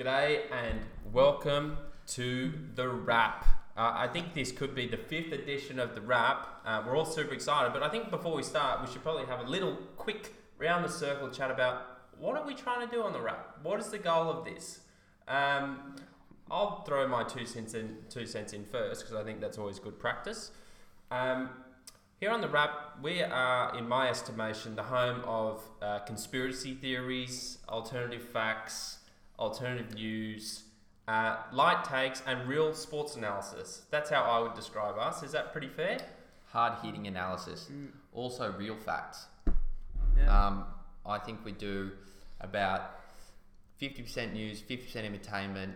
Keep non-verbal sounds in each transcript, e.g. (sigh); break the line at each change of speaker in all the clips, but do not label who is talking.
G'day and welcome to the wrap. Uh, I think this could be the fifth edition of the wrap. Uh, we're all super excited, but I think before we start, we should probably have a little quick round the circle chat about what are we trying to do on the wrap? What is the goal of this? Um, I'll throw my two cents in, two cents in first because I think that's always good practice. Um, here on the wrap, we are, in my estimation, the home of uh, conspiracy theories, alternative facts, alternative news, uh, light takes, and real sports analysis. That's how I would describe us. Is that pretty fair?
hard hitting analysis. Also, real facts.
Yeah.
Um, I think we do about 50% news, 50% entertainment,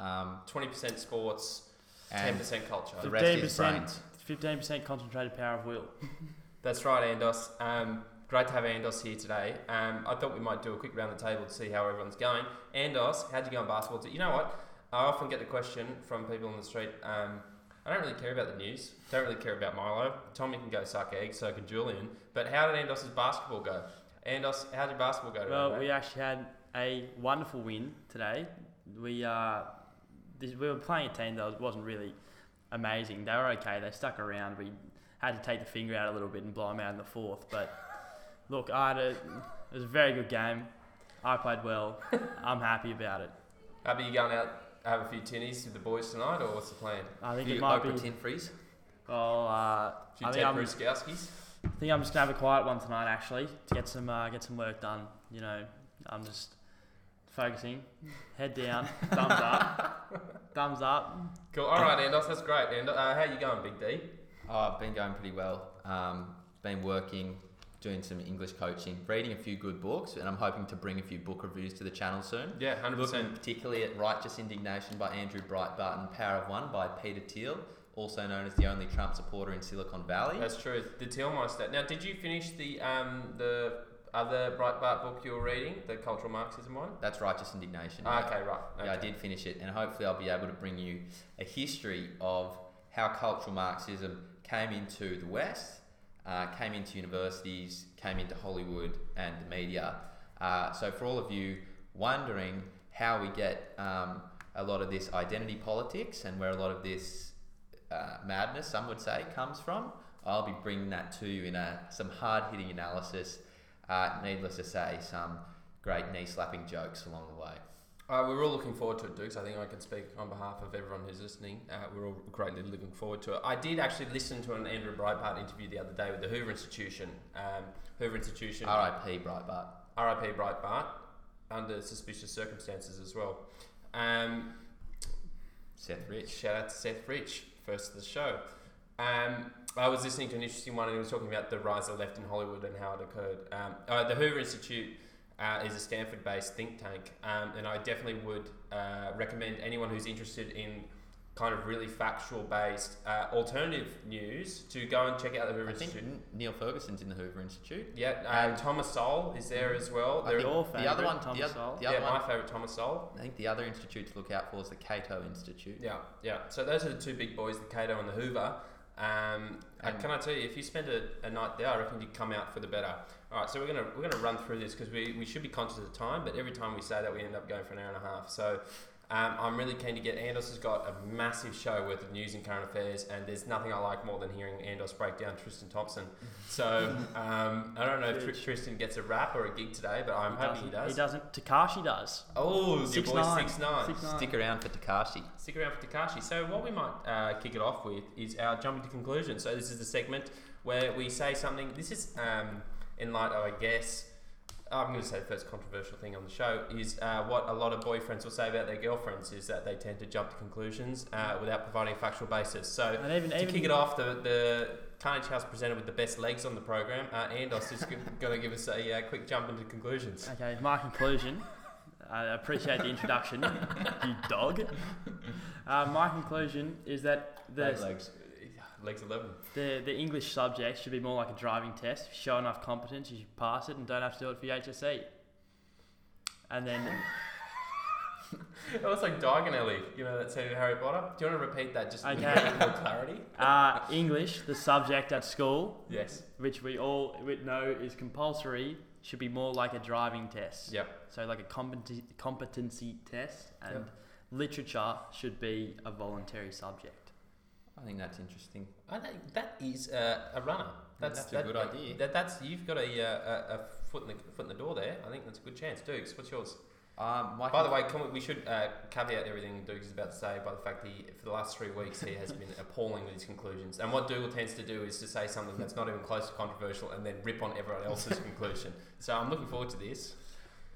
um,
20% sports,
and
10% culture.
the rest
15%.
brains.
Fifteen percent concentrated power of will.
That's right, Andos. Um, great to have Andos here today. Um, I thought we might do a quick round the table to see how everyone's going. Andos, how'd you go on basketball? You know what? I often get the question from people on the street. Um, I don't really care about the news. Don't really care about Milo. Tommy can go suck eggs, so can Julian. But how did Andos's basketball go? Andos, how did basketball go today?
Well, we actually had a wonderful win today. We uh, this, we were playing a team that wasn't really amazing. They were okay. They stuck around. We had to take the finger out a little bit and blow them out in the fourth. But look, I had a, it was a very good game. I played well. (laughs) I'm happy about it.
Happy you going out have a few tinnies with the boys tonight, or what's the plan?
I think
few
it might
Oprah
be.
Winfrey's.
Well, uh,
A few
I think I'm,
Bruskowskis?
I think I'm just gonna have a quiet one tonight, actually, to get some uh, get some work done. You know, I'm just focusing, head down, thumbs up, (laughs) thumbs up.
Cool. All right, Andos, that's great. And uh, how you going, Big D?
Oh, I've been going pretty well. Um, been working, doing some English coaching, reading a few good books, and I'm hoping to bring a few book reviews to the channel soon.
Yeah, hundred
Looking
percent.
particularly at Righteous Indignation by Andrew Breitbart and Power of One by Peter Thiel, also known as the only Trump supporter in Silicon Valley.
That's true. The Thielmeister. Now, did you finish the um the other Breitbart book you were reading, the cultural Marxism one?
That's Righteous Indignation.
Ah, okay, right. Okay.
Yeah, I did finish it, and hopefully I'll be able to bring you a history of how cultural Marxism came into the West, uh, came into universities, came into Hollywood and the media. Uh, so for all of you wondering how we get um, a lot of this identity politics and where a lot of this uh, madness, some would say, comes from, I'll be bringing that to you in a, some hard-hitting analysis. Uh, needless to say, some great knee-slapping jokes along the way.
Uh, we're all looking forward to it, Dukes. I think I can speak on behalf of everyone who's listening. Uh, we're all greatly looking forward to it. I did actually listen to an Andrew Breitbart interview the other day with the Hoover Institution. Um, Hoover Institution.
R.I.P. Breitbart.
RIP Breitbart, under suspicious circumstances as well. Um,
Seth Rich.
Shout out to Seth Rich, first of the show. Um, I was listening to an interesting one, and he was talking about the rise of the left in Hollywood and how it occurred. Um, uh, the Hoover Institute uh, is a Stanford-based think tank, um, and I definitely would uh, recommend anyone who's interested in kind of really factual-based uh, alternative news to go and check out the Hoover
I think
Institute.
N- Niall Ferguson's in the Hoover Institute.
Yeah, uh, Thomas Sowell is there as well.
I
There-
think
Your
the other one,
Thomas
the,
Sowell?
the other
yeah,
one,
my favourite Thomas Sowell.
I think the other institute to look out for is the Cato Institute.
Yeah, yeah. So those are the two big boys, the Cato and the Hoover. Um, And- can I tell you, if you spend a, a night there, I reckon you'd come out for the better. All right, so we're gonna we're gonna run through this because we, we should be conscious of time, but every time we say that, we end up going for an hour and a half. So um, I'm really keen to get Andos has got a massive show worth of news and current affairs, and there's nothing I like more than hearing Andos break down Tristan Thompson. So um, I don't know if Tr- Tristan gets a rap or a gig today, but I'm hoping he
doesn't-
does.
He doesn't. Tekashi does.
Oh, your boy
nine.
six nine.
Six nine.
Stick around for Tekashi.
Stick around for Tekashi. So what we might uh, kick it off with is our jumping to conclusion. So this is the segment where we say something. This is um, in light of, I guess, I'm going to say the first controversial thing on the show is uh, what a lot of boyfriends will say about their girlfriends is that they tend to jump to conclusions uh, without providing a factual basis. So
And even
to
even
kick it off, the, the Carnage House presented with the best legs on the program, uh, Andos is going to give us a uh, quick jump into conclusions.
Okay, my conclusion. I appreciate the introduction, (laughs) you dog. Uh, my conclusion is that the,
legs. Legs 11.
The the English subject should be more like a driving test. If you show enough competence, you should pass it and don't have to do it for your HSC. And then (laughs)
It was like Diagon Alley, you know, that scene in Harry Potter. Do you want to repeat that just
Okay.
more clarity? (laughs)
Uh, English, the subject at school,
Yes.
which we all know is compulsory, should be more like a driving test.
Yep.
So like a competency competency test, and
Yep.
literature should be a voluntary subject.
I think that's interesting.
I think that is uh, a runner. That's,
that's a
that-
good
that-
idea.
That, that's you've got a, uh, a, a foot in the foot in the door there. I think that's a good chance. Dukes, what's yours?
Um,
By the way, can we, we should uh, caveat everything Dukes is about to say by the fact that he, for the last three weeks he has (laughs) been appalling with his conclusions. And what Dougal tends to do is to say something that's not even close to controversial and then rip on everyone else's (laughs) conclusion. So I'm looking forward to this.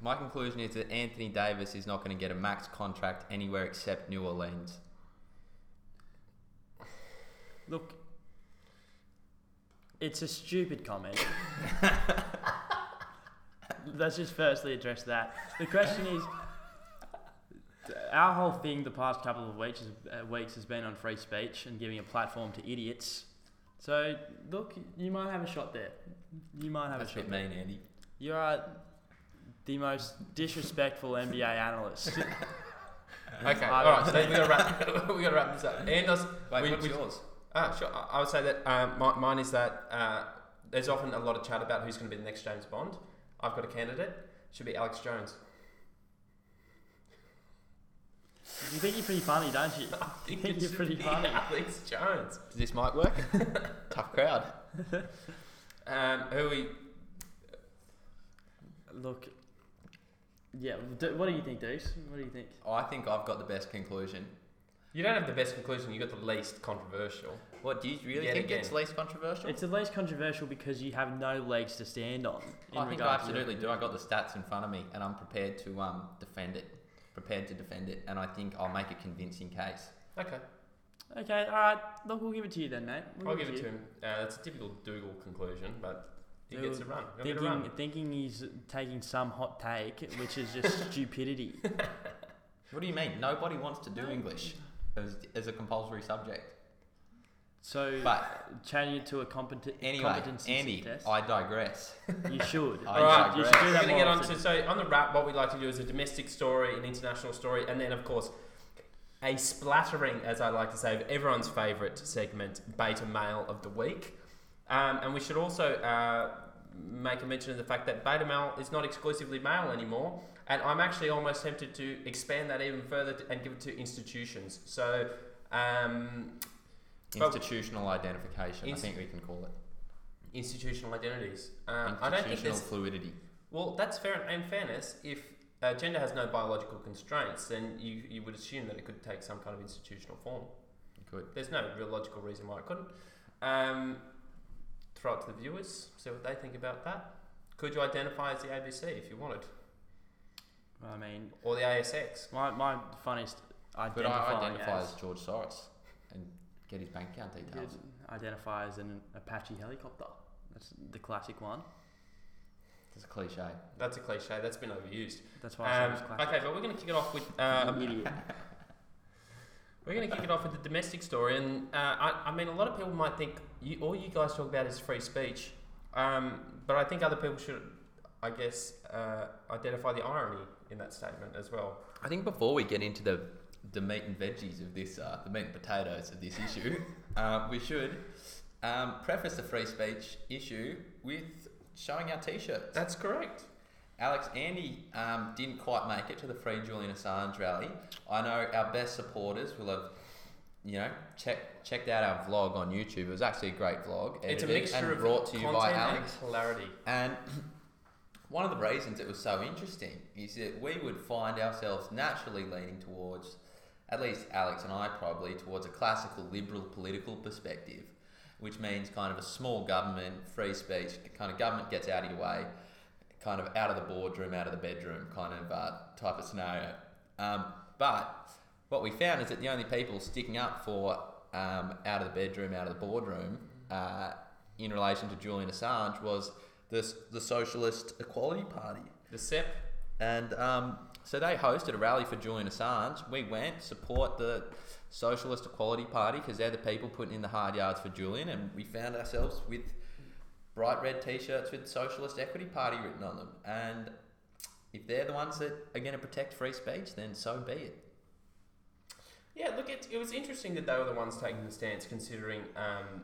my conclusion is that Anthony Davis is not going to get a max contract anywhere except New Orleans.
Look, it's a stupid comment. (laughs) Let's just firstly address that. The question is, our whole thing the past couple of weeks uh, weeks has been on free speech and giving a platform to idiots. So look, you might have a shot there. You might have
That's
a shot. There.
mean, Andy.
You are the most disrespectful NBA analyst. (laughs)
Okay, all right. So we gotta wrap. (laughs) we gotta wrap this up. Anders,
Wait,
we-
what's
we-
yours?
Ah, sure. I I would say that um, mi- mine is that uh, there's often a lot of chat about who's going to be the next James Bond. I've got a candidate. Should be Alex Jones.
you think you're pretty funny, don't you? (laughs)
I
think
it
you're pretty
be
funny.
Alex Jones.
Does this mic work? (laughs) Tough crowd.
Um, who we?
Look, yeah. What do you think, Deuce? What do you think?
I think I've got the best conclusion.
You don't have the best conclusion. You got the least controversial.
What do you really
Yet
think
again.
it's least controversial?
It's the least controversial because you have no legs to stand on. in
I think I
regard to
absolutely do. I got the stats in front of me, and I'm prepared to um, defend it. Prepared to defend it, and I think I'll make a convincing case.
Okay,
Okay, all right. Look, we'll give it to you then, mate. We'll
I'll give it to
you.
him. Uh, that's a typical Dougal conclusion, but he gets a run. He'll get a
Thinking,
run.
thinking he's taking some hot take, which is just (laughs) stupidity.
What do you mean? Nobody wants to do English as, as a compulsory subject.
So,
But
changing it to a competen-
anyway,
competency
Andy,
test,
I digress.
you should. (laughs)
I
All right,
you should do
We're going to get on to so on the wrap. What we'd like to do is a domestic story, an international story, and then of course a splattering, as I like to say, of everyone's favourite segment, beta male of the week. Um, and we should also uh, make a mention of the fact that beta male is not exclusively male anymore. And I'm actually almost tempted to expand that even further to, and give it to institutions. So. Um,
Institutional identification,
Inst-
I think we can call it.
institutional identities. Um, I don't think
Institutional fluidity.
Well, that's fair. In fairness, if uh, gender has no biological constraints, then you, you would assume that it could take some kind of institutional form.
Good.
There's no real logical reason why it couldn't. Um, throw it to the viewers, see what they think about that. Could you identify as the ABC if you wanted,
I mean,
or the ASX?
my, my funniest
Could
identifying
I identify
as,
as George Soros and get his bank account details?
could identify as an Apache helicopter. That's the classic one.
It's a cliche.
That's a cliche. That's been overused.
That's why I said
Um,
it was classic.
okay, but we're going to kick it off with. Uh, (laughs)
You idiot.
We're going to kick it off with the domestic story, and uh, I, I mean, a lot of people might think you, all you guys talk about is free speech, um, but I think other people should, I guess, uh, identify the irony in that statement as well.
I think before we get into the the meat and veggies of this, uh, the meat and potatoes of this issue, (laughs) uh, we should um, preface the free speech issue with showing our t-shirts.
That's correct.
Alex, Andy um, didn't quite make it to the Free Julian Assange rally. I know our best supporters will have, you know, check, checked out our vlog on YouTube. It was actually a great vlog.
It's a mixture
and
of
brought to you by
content
Alex.
and clarity.
And one of the reasons it was so interesting is that we would find ourselves naturally leaning towards, at least Alex and I probably, towards a classical liberal political perspective, which means kind of a small government, free speech, kind of government gets out of your way, kind of out of the boardroom, out of the bedroom kind of uh, type of scenario. Um, but what we found is that the only people sticking up for um, out of the bedroom, out of the boardroom, uh, in relation to Julian Assange was the, the Socialist Equality Party.
The SEP.
And um, so they hosted a rally for Julian Assange. We went support the Socialist Equality Party because they're the people putting in the hard yards for Julian, and we found ourselves with bright red T-shirts with Socialist Equity Party written on them. And if they're the ones that are going to protect free speech, then so be it.
Yeah, look, it, it was interesting that they were the ones taking the stance, considering, um,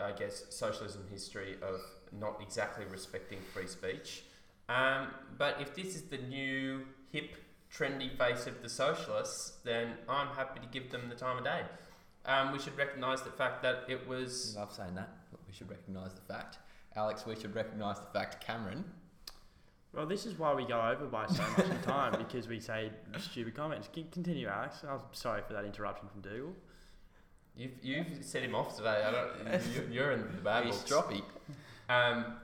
I guess, socialism history of not exactly respecting free speech. Um, but if this is the new, hip, trendy face of the socialists, then I'm happy to give them the time of day. Um, we should recognise the fact that it was.
I love saying that, but we should recognise the fact. Alex, we should recognise the fact. Cameron,
Well, this is why we go over by so much in time (laughs) because we say stupid comments. Con- Continue, Alex. I'm sorry for that interruption from Dougal.
You've, you've set him off today. I don't. you- You're in the bad
he's
books.
stroppy.
Um,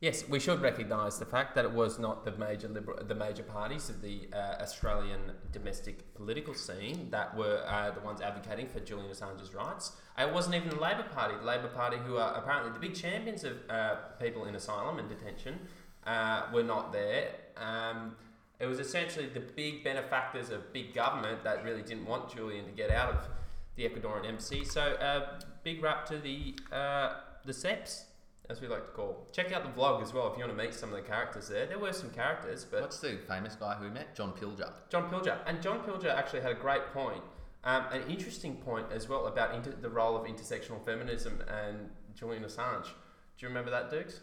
yes, we should recognise the fact that it was not the major liberal, the major parties of the uh, Australian domestic political scene that were uh, the ones advocating for Julian Assange's rights. It wasn't even the Labor Party. The Labor Party, who are apparently the big champions of uh, people in asylum and detention, uh, were not there. Um, it was essentially the big benefactors of big government that really didn't want Julian to get out of the Ecuadorian embassy. So, uh, big rap to the uh, the SEPs, as we like to call. Check out the vlog as well if you want to meet some of the characters there. There were some characters, but
What's the famous guy who we met? John Pilger.
John Pilger. And John Pilger actually had a great point, um, an interesting point as well about inter- the role of intersectional feminism and Julian Assange. Do you remember that, Dukes?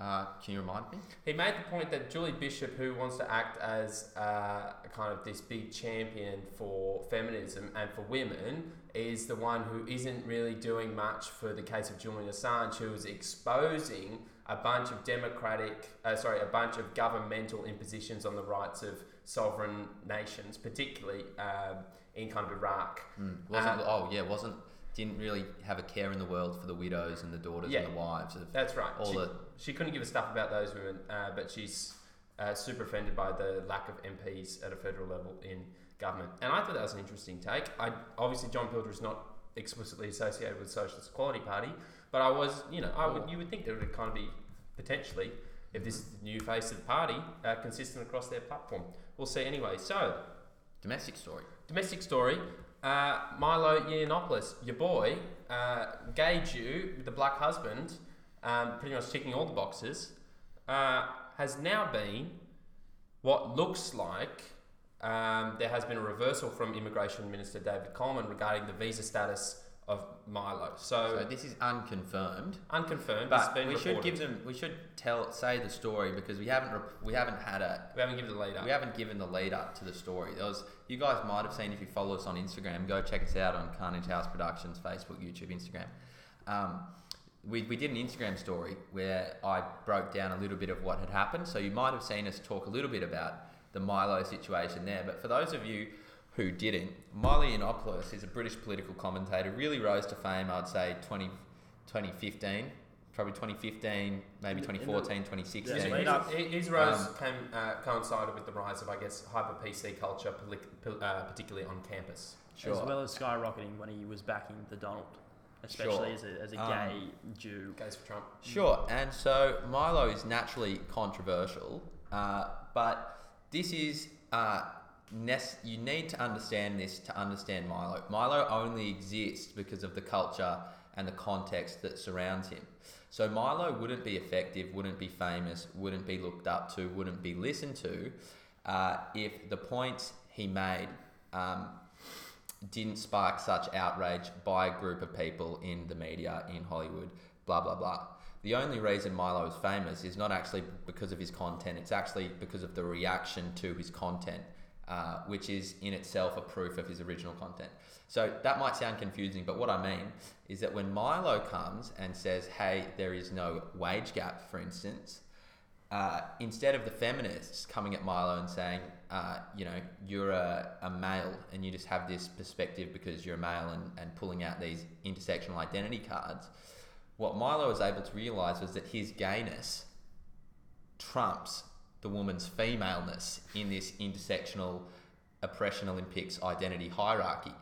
Uh, can you remind me?
He made the point that Julie Bishop, who wants to act as uh, kind of this big champion for feminism and for women, is the one who isn't really doing much for the case of Julian Assange, who is exposing a bunch of democratic, uh, sorry, a bunch of governmental impositions on the rights of sovereign nations, particularly um, in kind of Iraq.
Mm. Wasn't
Uh,
oh yeah, wasn't didn't really have a care in the world for the widows and the daughters
Yeah.
and the wives of
That's right.
all
She-
the
She couldn't give a stuff about those women, uh, but she's uh, super offended by the lack of MPs at a federal level in government. And I thought that was an interesting take. I obviously John Pilger is not explicitly associated with the Socialist Equality Party, but I was, you know, I would you would think there would kind of be potentially, if this is the new face of the party, uh, consistent across their platform. We'll see anyway. So
domestic story.
domestic story. Uh, Milo Yiannopoulos, your boy, uh, Jew with the black husband, um, pretty much ticking all the boxes, uh, has now been what looks like um, there has been a reversal from Immigration Minister David Coleman regarding the visa status of Milo. So,
So this is unconfirmed,
unconfirmed,
but we should give them. We should tell say the story because we haven't rep- we haven't had a
we haven't given the lead up.
we haven't given the lead up to the story. There was you guys might have seen if you follow us on Instagram. Go check us out on Carnage House Productions, Facebook, YouTube, Instagram. Um, we, we did an Instagram story where I broke down a little bit of what had happened. So you might have seen us talk a little bit about the Milo situation there. But for those of you who didn't, Milo Yiannopoulos is a British political commentator. Really rose to fame, I'd say 20, 2015, probably 2015, maybe
In
2014, 2016.
His,
lead up.
his, his rise
Um,
came, uh, coincided with the rise of, I guess, hyper PC culture, poli- uh, particularly on campus.
Sure.
As well as skyrocketing when he was backing the Donald, especially
Sure.
as a, as a
Um,
gay Jew.
Goes for Trump.
Sure, and so Milo is naturally controversial, uh, but this is uh, nec- you need to understand this to understand Milo. Milo only exists because of the culture and the context that surrounds him. So Milo wouldn't be effective, wouldn't be famous, wouldn't be looked up to, wouldn't be listened to uh, if the points he made um, didn't spark such outrage by a group of people in the media in Hollywood, blah blah blah. The only reason Milo is famous is not actually because of his content, it's actually because of the reaction to his content, uh, which is in itself a proof of his original content. So that might sound confusing, but what I mean is that when Milo comes and says, hey, there is no wage gap, for instance, uh, instead of the feminists coming at Milo and saying, uh, you know, you're a, a male and you just have this perspective because you're a male and, and pulling out these intersectional identity cards, what Milo was able to realize was that his gayness trumps the woman's femaleness in this intersectional oppression Olympics identity hierarchy.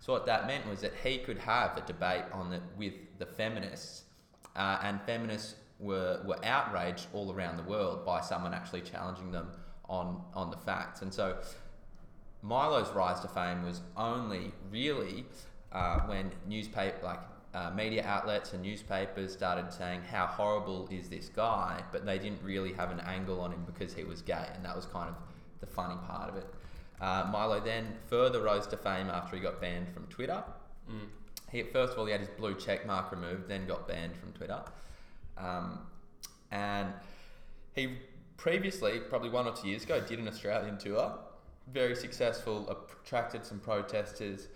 So what that meant was that he could have a debate on the, with the feminists, uh, and feminists were, were outraged all around the world by someone actually challenging them on, on the facts. And so Milo's rise to fame was only really uh, when newspaper like uh, media outlets and newspapers started saying how horrible is this guy, but they didn't really have an angle on him because he was gay, and that was kind of the funny part of it. Uh, Milo then further rose to fame after he got banned from Twitter.
Mm.
He first of all he had his blue check mark removed, then got banned from Twitter, um, and he previously, probably one or two years ago, did an Australian tour, very successful, attracted some protesters,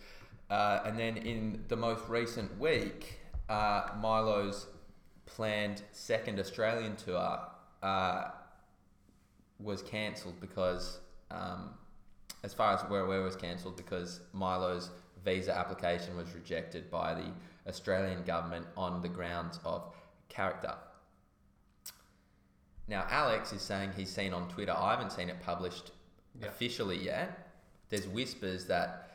uh, and then in the most recent week, uh, Milo's planned second Australian tour uh, was cancelled because, um, as far as we're aware, was cancelled because Milo's visa application was rejected by the Australian government on the grounds of character. Now, Alex is saying he's seen on Twitter, I haven't seen it published
Yeah.
officially yet. There's whispers that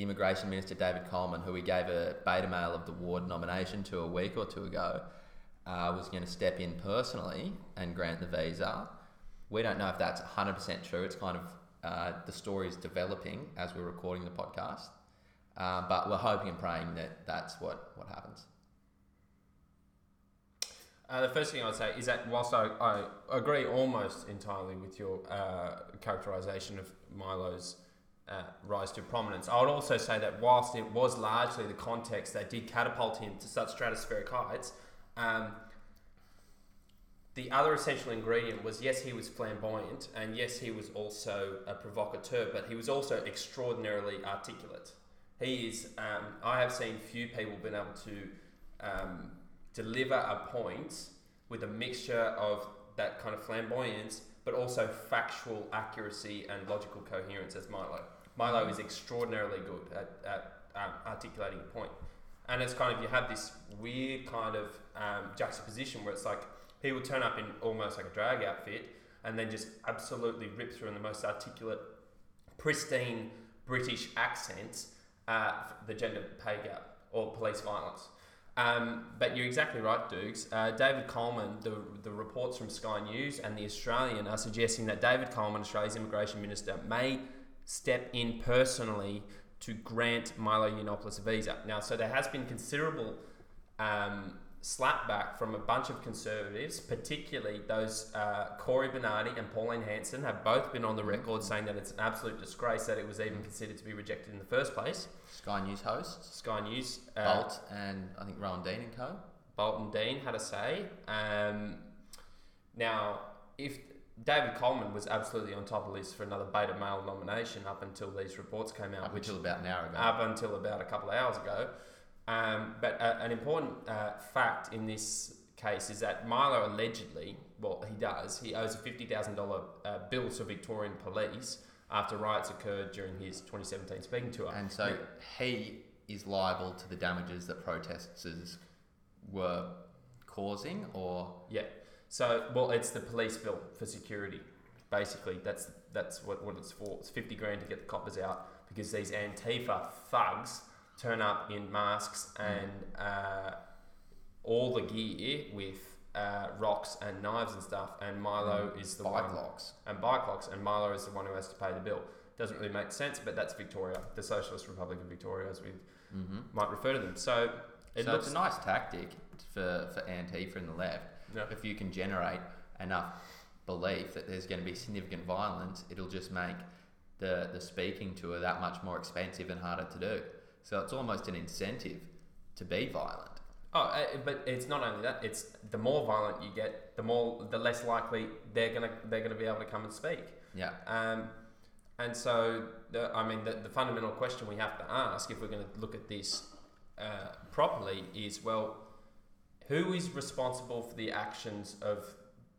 the Immigration Minister, David Coleman, who we gave a beta mail of the ward nomination to a week or two ago, uh, was going to step in personally and grant the visa. We don't know if that's 100% true. It's kind of uh, the story is developing as we're recording the podcast. Uh, but we're hoping and praying that that's what, what happens.
Uh, the first thing I'd say is that whilst I, I agree almost entirely with your uh, characterisation of Milo's uh, rise to prominence, I would also say that whilst it was largely the context that did catapult him to such stratospheric heights, um, the other essential ingredient was yes, he was flamboyant, and yes, he was also a provocateur, but he was also extraordinarily articulate. He is, um, I have seen few people been able to um, deliver a point with a mixture of that kind of flamboyance, but also factual accuracy and logical coherence as Milo. Milo is extraordinarily good at, at um, articulating a point. And it's kind of, you have this weird kind of um, juxtaposition where it's like he will turn up in almost like a drag outfit and then just absolutely rip through in the most articulate, pristine British accents uh, the gender pay gap or police violence. Um, but you're exactly right, Dukes. Uh, David Coleman, the, the reports from Sky News and The Australian are suggesting that David Coleman, Australia's immigration minister, may step in personally to grant Milo Yiannopoulos a visa. Now, so there has been considerable um, slapback from a bunch of conservatives, particularly those uh, Cory Bernardi and Pauline Hanson have both been on the record saying that it's an absolute disgrace that it was even considered to be rejected in the first place.
Sky News hosts,
Sky News, uh,
Bolt and I think Rowan Dean and co.
Bolton Dean had a say. Um, now, if David Coleman was absolutely on top of the list for another beta male nomination up until these reports came out,
Up
which
until about an hour ago.
up until about a couple of hours ago. Um, but uh, an important uh, fact in this case is that Milo allegedly, well, he does, he owes a $50,000 uh, bill to Victorian police after riots occurred during his 2017 speaking tour.
And so
Now-
he is liable to the damages that protesters were causing, or
Yeah. So, well, it's the police bill for security. Basically, that's that's what, what it's for. It's fifty grand to get the coppers out because these Antifa thugs turn up in masks and uh, all the gear with uh, rocks and knives and stuff. And Milo is the
bike
one
locks.
and bike locks, and Milo is the one who has to pay the bill. Doesn't really make sense, but that's Victoria, the Socialist Republic of Victoria, as we
Mm-hmm.
might refer to them. So it
so
looks
it's a nice tactic for, for Antifa and the left.
Yeah.
If you can generate enough belief that there's going to be significant violence, it'll just make the, the speaking tour that much more expensive and harder to do. So it's almost an incentive to be violent.
Oh, uh, but it's not only that. It's the more violent you get, the more, the less likely they're gonna they're gonna be able to come and speak.
Yeah.
Um, and so, the, I mean, the, the fundamental question we have to ask if we're going to look at this uh, properly is, well, who is responsible for the actions of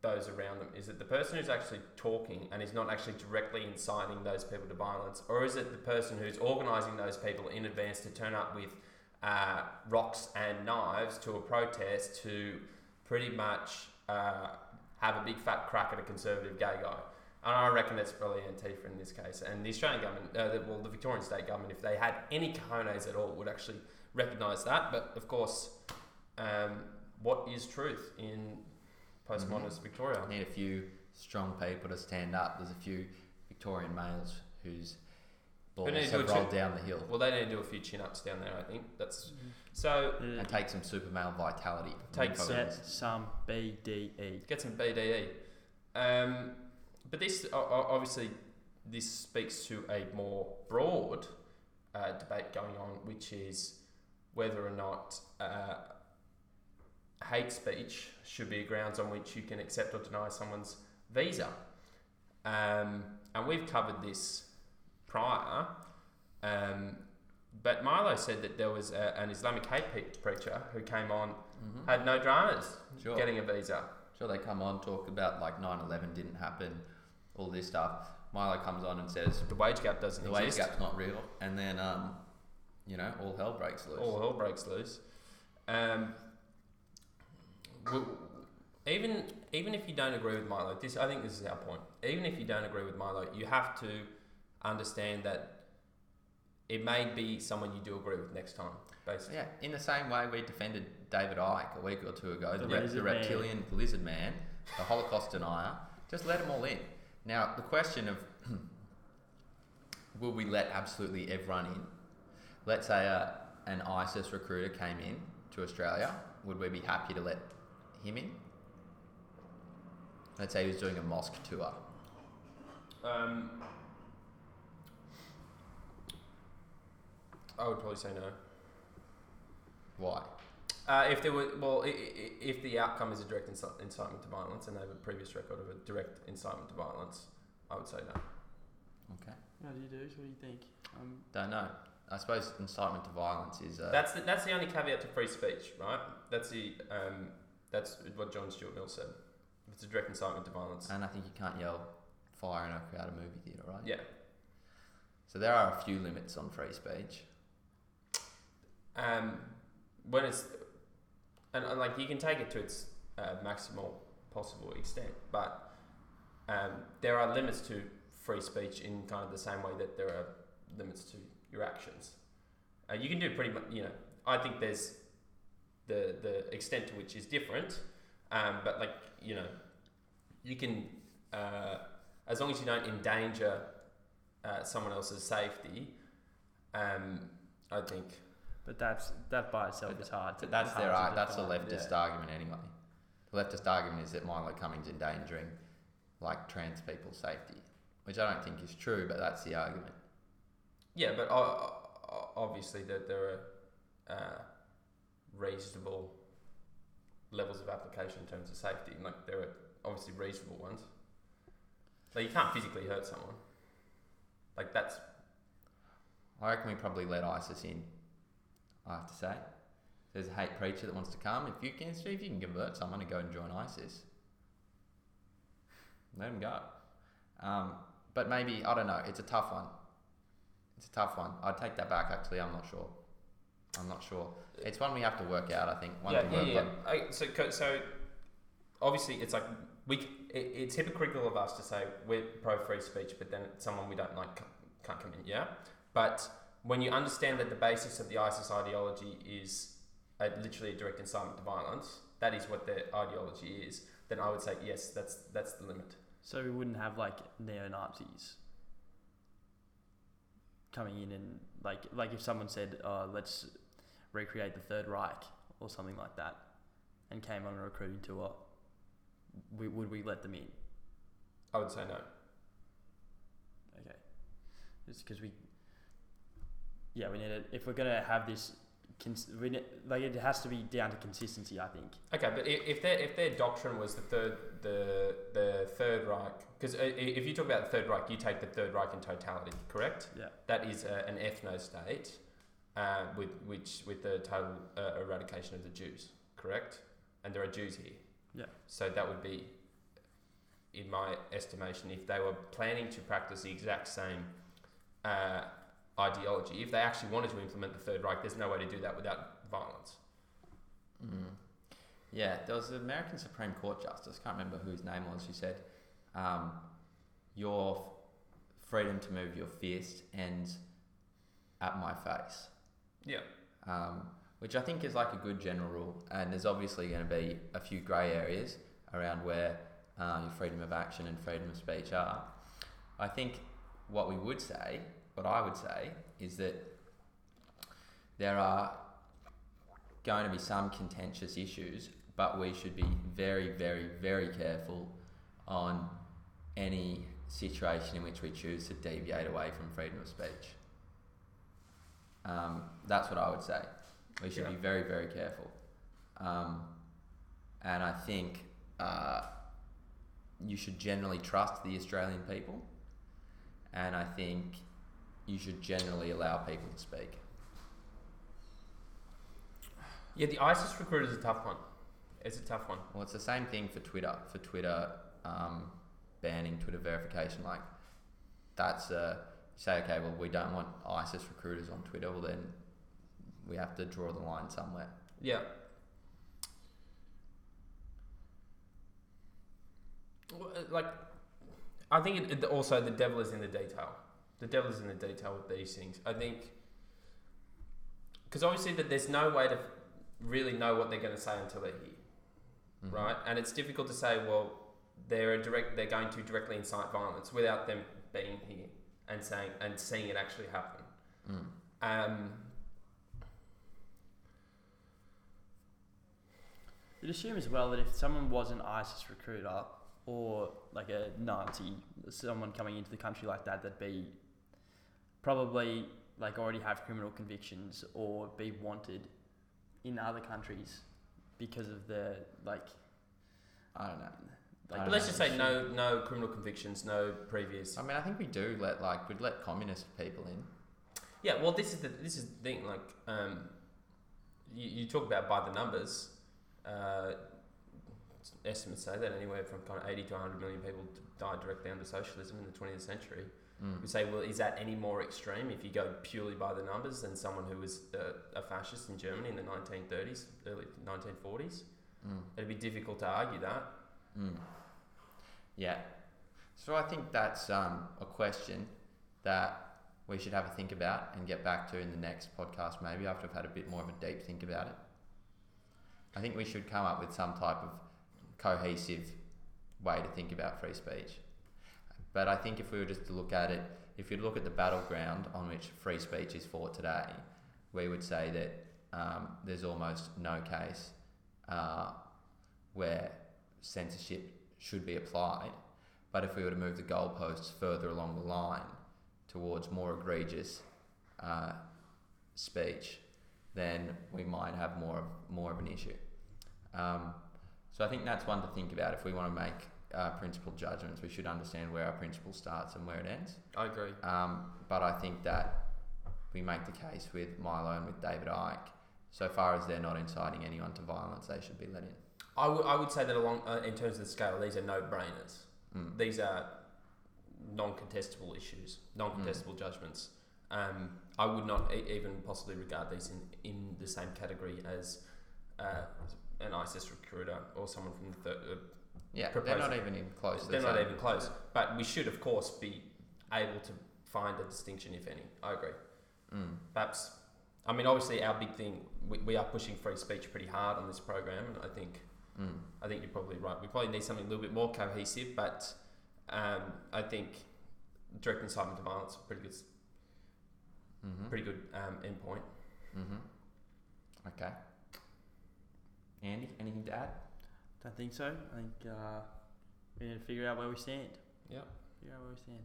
those around them? Is it the person who's actually talking and is not actually directly inciting those people to violence, or is it the person who's organising those people in advance to turn up with uh, rocks and knives to a protest to pretty much uh, have a big fat crack at a conservative gay guy? And I reckon it's probably Antifa in this case. And the Australian government, uh, well, the Victorian state government, if they had any cojones at all, would actually recognise that. But of course, um, what is truth in postmodernist Victoria?
I need a few strong people to stand up. There's a few Victorian males whose balls
need to do
have rolled
chin-
down the hill
Well, they need to do a few chin ups down there. I think that's so.
Yeah.
and take some super male vitality.
Take
Probably.
Set some BDE.
Get some BDE. Um, but this o- o- obviously this speaks to a more broad uh, debate going on, which is whether or not uh, hate speech should be grounds on which you can accept or deny someone's visa. Um, and we've covered this prior. Um, but Milo said that there was a, an Islamic hate preacher who came on,
Mhm.
had no dramas
Sure.
getting a visa.
Sure, they come on, talk about like 9 11 didn't happen, all this stuff. Milo comes on and says,
The wage gap doesn't
the wage gap's not real. And then, um, you know, all hell breaks loose.
All hell breaks loose. Um, even even if you don't agree with Milo, this I think this is our point. Even if you don't agree with Milo, you have to understand that it may be someone you do agree with next time. Basically,
Yeah, in the same way we defended David Icke a week or two ago, the,
The
rep-
lizard
the
man.
reptilian lizard man, the Holocaust denier. Just let them all in. Now, the question of (clears throat) will we let absolutely everyone in? Let's say a, an ISIS recruiter came in to Australia, would we be happy to let him in? Let's say he was doing a mosque tour.
um, I would probably say no.
Why?
Uh, if there were, well, i- i- if the outcome is a direct inci- incitement to violence and they have a previous record of a direct incitement to violence, I would say no.
Okay.
What do you do? What do you think? Um,
Don't know. I suppose incitement to violence is. Uh,
That's the, that's the only caveat to free speech, right? That's the um, that's what John Stuart Mill said. It's a direct incitement to violence,
and I think you can't yell fire in a crowded movie theatre, right?
yeah.
So there are a few limits on free speech.
Um, when it's and, and like you can take it to its uh, maximal possible extent, but um, there are limits to free speech in kind of the same way that there are limits to your actions. Uh, you can do pretty much, you know. I think there's the the extent to which is different, um, but like you know, you can uh, as long as you don't endanger uh, someone else's safety. Um, I think
but that's that by itself
But
is hard. To,
That's
hard
their
to
that's the
define.
leftist
yeah.
argument anyway. The leftist argument is that Milo Cummings endangering like trans people's safety, which I don't think is true, but that's the argument.
Yeah, but o- o- obviously that there are uh, reasonable levels of application in terms of safety. Like there are obviously reasonable ones. Like you can't physically hurt someone. Like that's
I reckon we probably let ISIS in. I have to say, there's a hate preacher that wants to come. If you can, if you can convert someone to go and join ISIS, let him go. Um, but maybe I don't know. It's a tough one. It's a tough one. I'd take that back. Actually, I'm not sure. I'm not sure. It's one we have to work out. I think. One
yeah, yeah, yeah. I, so so obviously it's like we. It, it's hypocritical of us to say we're pro free speech, but then someone we don't like can't come in. Yeah, but when you understand that the basis of the ISIS ideology is a, literally a direct incitement to violence, that is what their ideology is. Then I would say yes, that's that's the limit.
So we wouldn't have like neo Nazis coming in and like like if someone said, uh, "Let's recreate the Third Reich" or something like that, and came on a recruiting tour, we, would we let them in?
I would say no.
Okay, just because we, yeah, we need to. If we're gonna have this, cons- we ne- like it has to be down to consistency. I think.
Okay, but if their if their doctrine was the third the the Third Reich, because uh, if you talk about the Third Reich, you take the Third Reich in totality, correct?
Yeah.
That is a, an ethno state, uh, with which with the title uh, eradication of the Jews, correct? And there are Jews here.
Yeah.
So that would be, in my estimation, if they were planning to practice the exact same uh, ideology, if they actually wanted to implement the Third Reich, there's no way to do that without violence.
Mm. Yeah, there was an American Supreme Court justice, can't remember whose name was, who said, um, Your f- freedom to move your fist ends at my face.
Yeah.
Um, which I think is like a good general rule. And there's obviously going to be a few grey areas around where uh, your freedom of action and freedom of speech are. I think what we would say, what I would say is that there are going to be some contentious issues, but we should be very, very, very careful on any situation in which we choose to deviate away from freedom of speech. Um, that's what I would say. We should
Yeah.
be very, very careful. Um, and I think uh, you should generally trust the Australian people, and I think you should generally allow people to speak.
Yeah, the ISIS recruiter is a tough one. It's a tough one.
Well, it's the same thing for Twitter. For Twitter, um, banning Twitter verification, like that's uh, say, okay, well, we don't want ISIS recruiters on Twitter. Well, then we have to draw the line somewhere.
Yeah. Uh, Like, I think it, it also the devil is in the detail. The devil is in the detail with these things. I think because obviously that there's no way to really know what they're going to say until they're here,
Mhm.
right? And it's difficult to say, well, they're a direct, they're going to directly incite violence without them being here and saying and seeing it actually happen.
Mm.
Um,
You'd assume as well that if someone was an ISIS recruiter or like a Nazi, someone coming into the country like that, that'd be probably like already have criminal convictions or be wanted in other countries because of the like.
I don't know.
Like
but let's just say no, no criminal convictions, no previous.
I mean, I think we do let like we'd let communist people in.
Yeah, well, this is the this is the thing. Like, um, you, you talk about by the numbers. Uh, estimates say that anywhere from kind of eighty to hundred million people died directly under socialism in the twentieth century.
Mm.
We say, well, is that any more extreme if you go purely by the numbers than someone who was uh, a fascist in Germany in the nineteen thirties, early nineteen forties?
Mm.
It'd be difficult to argue that.
Mm. Yeah. So I think that's um, a question that we should have a think about and get back to in the next podcast, maybe after I've had a bit more of a deep think about it. I think we should come up with some type of cohesive way to think about free speech. But I think if we were just to look at it, if you look at the battleground on which free speech is fought today, we would say that um, there's almost no case uh, where censorship should be applied. But if we were to move the goalposts further along the line towards more egregious uh, speech, then we might have more of more of an issue. Um, so I think that's one to think about. If we want to make uh, principled judgments, we should understand where our principle starts and where it ends.
I agree.
Um, but I think that we make the case with Milo and with David Icke. So far as they're not inciting anyone to violence, they should be let in.
I would I would say that along uh, in terms of the scale, these are no brainers.
Mm.
These are non-contestable issues, non-contestable judgments. Um, I would not e- even possibly regard these in, in the same category as uh, an ISIS recruiter or someone from the third. Uh,
Yeah, they're not even in close.
they're not
same.
even close. But we should, of course, be able to find a distinction, if any. I agree.
Mm.
Perhaps, I mean, obviously, our big thing we, we are pushing free speech pretty hard on this program, and I think
Mm.
I think you're probably right. We probably need something a little bit more cohesive, but um, I think direct incitement to violence is a pretty good,
Mm-hmm.
pretty good um, endpoint.
Mm-hmm. Okay. Andy, anything to add?
Don't think so. I think uh, we need to figure out where we stand.
Yeah.
Figure out where we stand.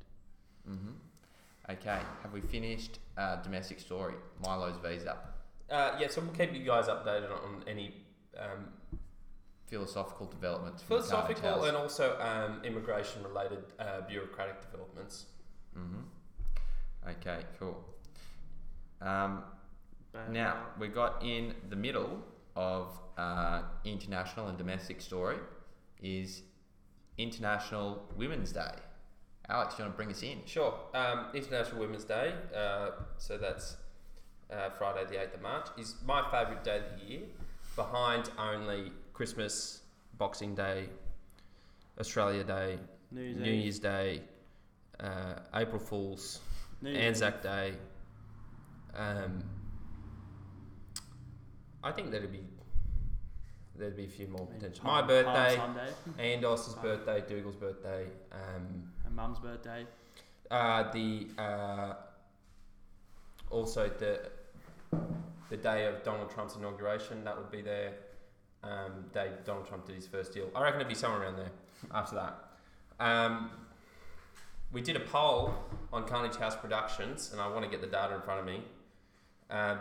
Mm-hmm. Okay. Have we finished uh, domestic story? Milo's visa.
Uh, yeah, so we'll keep you guys updated on, on any um,
Philosophical developments.
philosophical
cartels.
and also um, immigration related uh, bureaucratic developments.
Mm-hmm. Okay. Cool. Um, Now, we got in the middle of uh, international and domestic story is International Women's Day. Alex, do you want to bring us in?
Sure. Um, International Women's Day, uh, so that's uh, Friday the 8th of March, is my favourite day of the year, behind only Christmas, Boxing Day, Australia Day,
New Year's,
New. Year's Day, uh, April Fool's,
New
Anzac Day. Um, I think there'd be there'd be a few more potential. My birthday. Andos's birthday, Dougal's birthday. Um,
And Mum's birthday.
uh, the uh, also the the day of Donald Trump's inauguration. That would be their um, day Donald Trump did his first deal. I reckon it'd be somewhere around there after that. Um, we did a poll on Carnage House Productions, and I want to get the data in front of me. Um,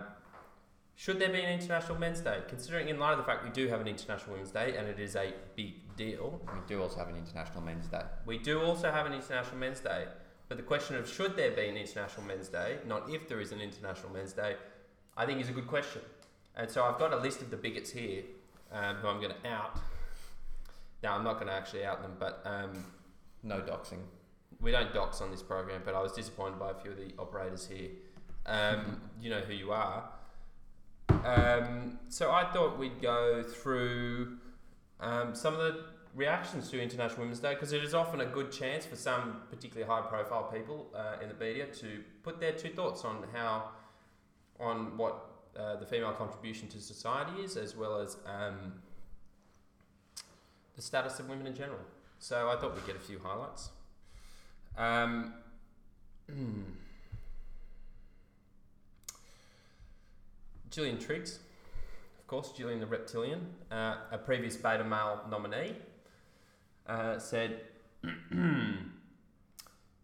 should there be an International Men's Day? Considering, in light of the fact we do have an International Women's Day, and it is a big deal,
We do also have an International Men's Day.
we do also have an International Men's Day. But the question of should there be an International Men's Day, not if there is an International Men's Day, I think is a good question. And so I've got a list of the bigots here um, who I'm going to out. Now, I'm not going to actually out them, but um,
No doxing.
we don't dox on this program, but I was disappointed by a few of the operators here. Um, (laughs) you know who you are. Um, so I thought we'd go through um, some of the reactions to International Women's Day because it is often a good chance for some particularly high-profile people uh, in the media to put their two thoughts on how, on what uh, the female contribution to society is, as well as um, the status of women in general. So I thought we'd get a few highlights. Um, (clears throat) Gillian Triggs, of course, Gillian the Reptilian, uh, a previous beta male nominee, uh, said, (clears throat)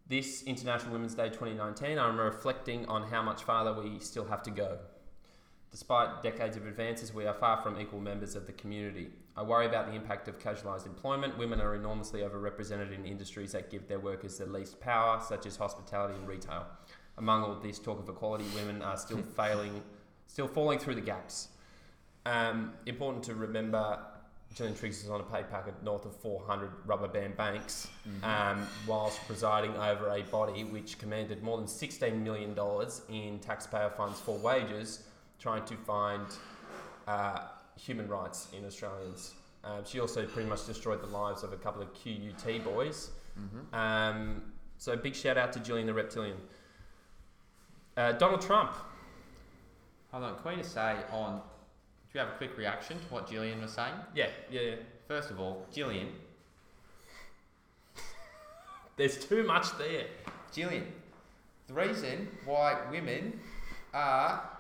This International Women's Day 2019, I'm reflecting on how much farther we still have to go. Despite decades of advances, we are far from equal members of the community. I worry about the impact of casualised employment. Women are enormously overrepresented in industries that give their workers the least power, such as hospitality and retail. Among all this talk of equality, women are still (laughs) failing, still falling through the gaps. Um, important to remember, Gillian Triggs is on a pay packet north of 400 rubber band banks, um, whilst presiding over a body which commanded more than $16 million in taxpayer funds for wages, trying to find uh, human rights in Australians. Um, she also pretty much destroyed the lives of a couple of QUT boys.
Mm-hmm.
Um, so big shout out to Gillian the Reptilian. Uh, Donald Trump.
Hold on, can we just say on. Do you have a quick reaction to what Gillian was saying?
Yeah, yeah, yeah.
First of all, Gillian. (laughs)
There's too much there.
Gillian, the reason why women are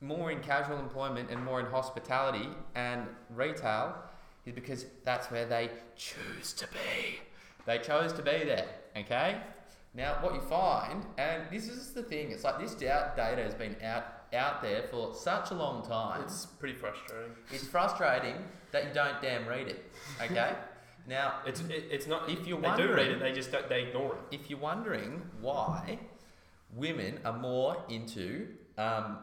more in casual employment and more in hospitality and retail is because that's where they choose to be. They chose to be there, okay? Now, what you find, and this is the thing, it's like this da- data has been out out there for such a long time.
It's pretty frustrating.
It's frustrating that you don't damn read it, okay? (laughs) now,
It's it, it's not.
If you're
they do read it, they just don't, they ignore it.
if you're wondering why women are more into um,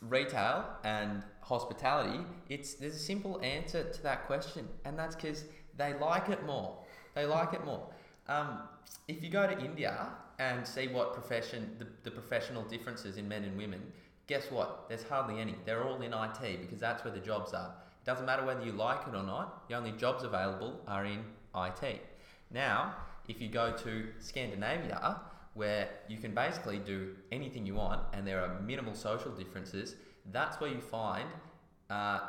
retail and hospitality, it's there's a simple answer to that question, and that's because they like it more. They like it more. Um, if you go to India and see what profession the, the professional differences in men and women, guess what? There's hardly any. They're all in IT because that's where the jobs are. It doesn't matter whether you like it or not. The only jobs available are in IT. Now, if you go to Scandinavia, where you can basically do anything you want and there are minimal social differences, that's where you find uh,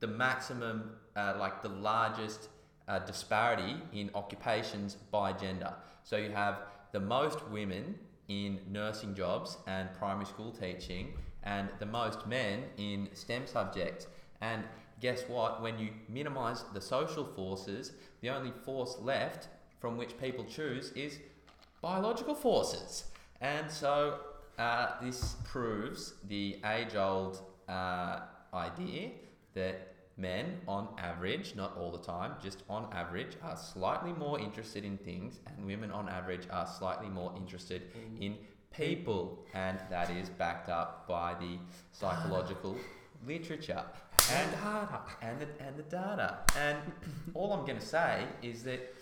the maximum, uh, like the largest uh, disparity in occupations by gender. So you have the most women in nursing jobs and primary school teaching, and the most men in STEM subjects. And guess what? When you minimize the social forces, the only force left from which people choose is biological forces. And so uh, this proves the age old uh, idea that men, on average, not all the time, just on average, are slightly more interested in things, and women, on average, are slightly more interested in people. And that is backed up by the psychological (sighs) literature. And, and, the, and the data. And all I'm going to say is that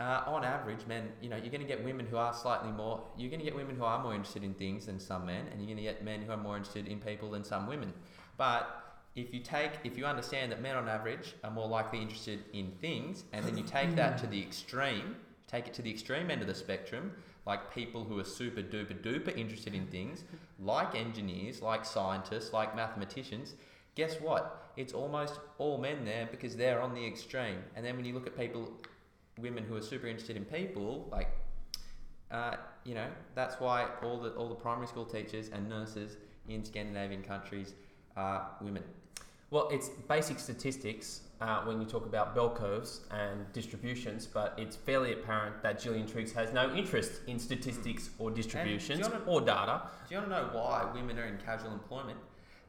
uh, on average, men, you know, you're going to get women who are slightly more, you're going to get women who are more interested in things than some men, and you're going to get men who are more interested in people than some women. But if you take, if you understand that men on average are more likely interested in things, and then you take that to the extreme, take it to the extreme end of the spectrum, like people who are super duper duper interested in things, like engineers, like scientists, like mathematicians, guess what? It's almost all men there because they're on the extreme. And then when you look at people women who are super interested in people, like uh, you know, that's why all the all the primary school teachers and nurses in Scandinavian countries are women.
Well, it's basic statistics uh, when you talk about bell curves and distributions, but it's fairly apparent that Gillian Triggs has no interest in statistics or distributions
wanna-
or data.
Do you want to know why women are in casual employment?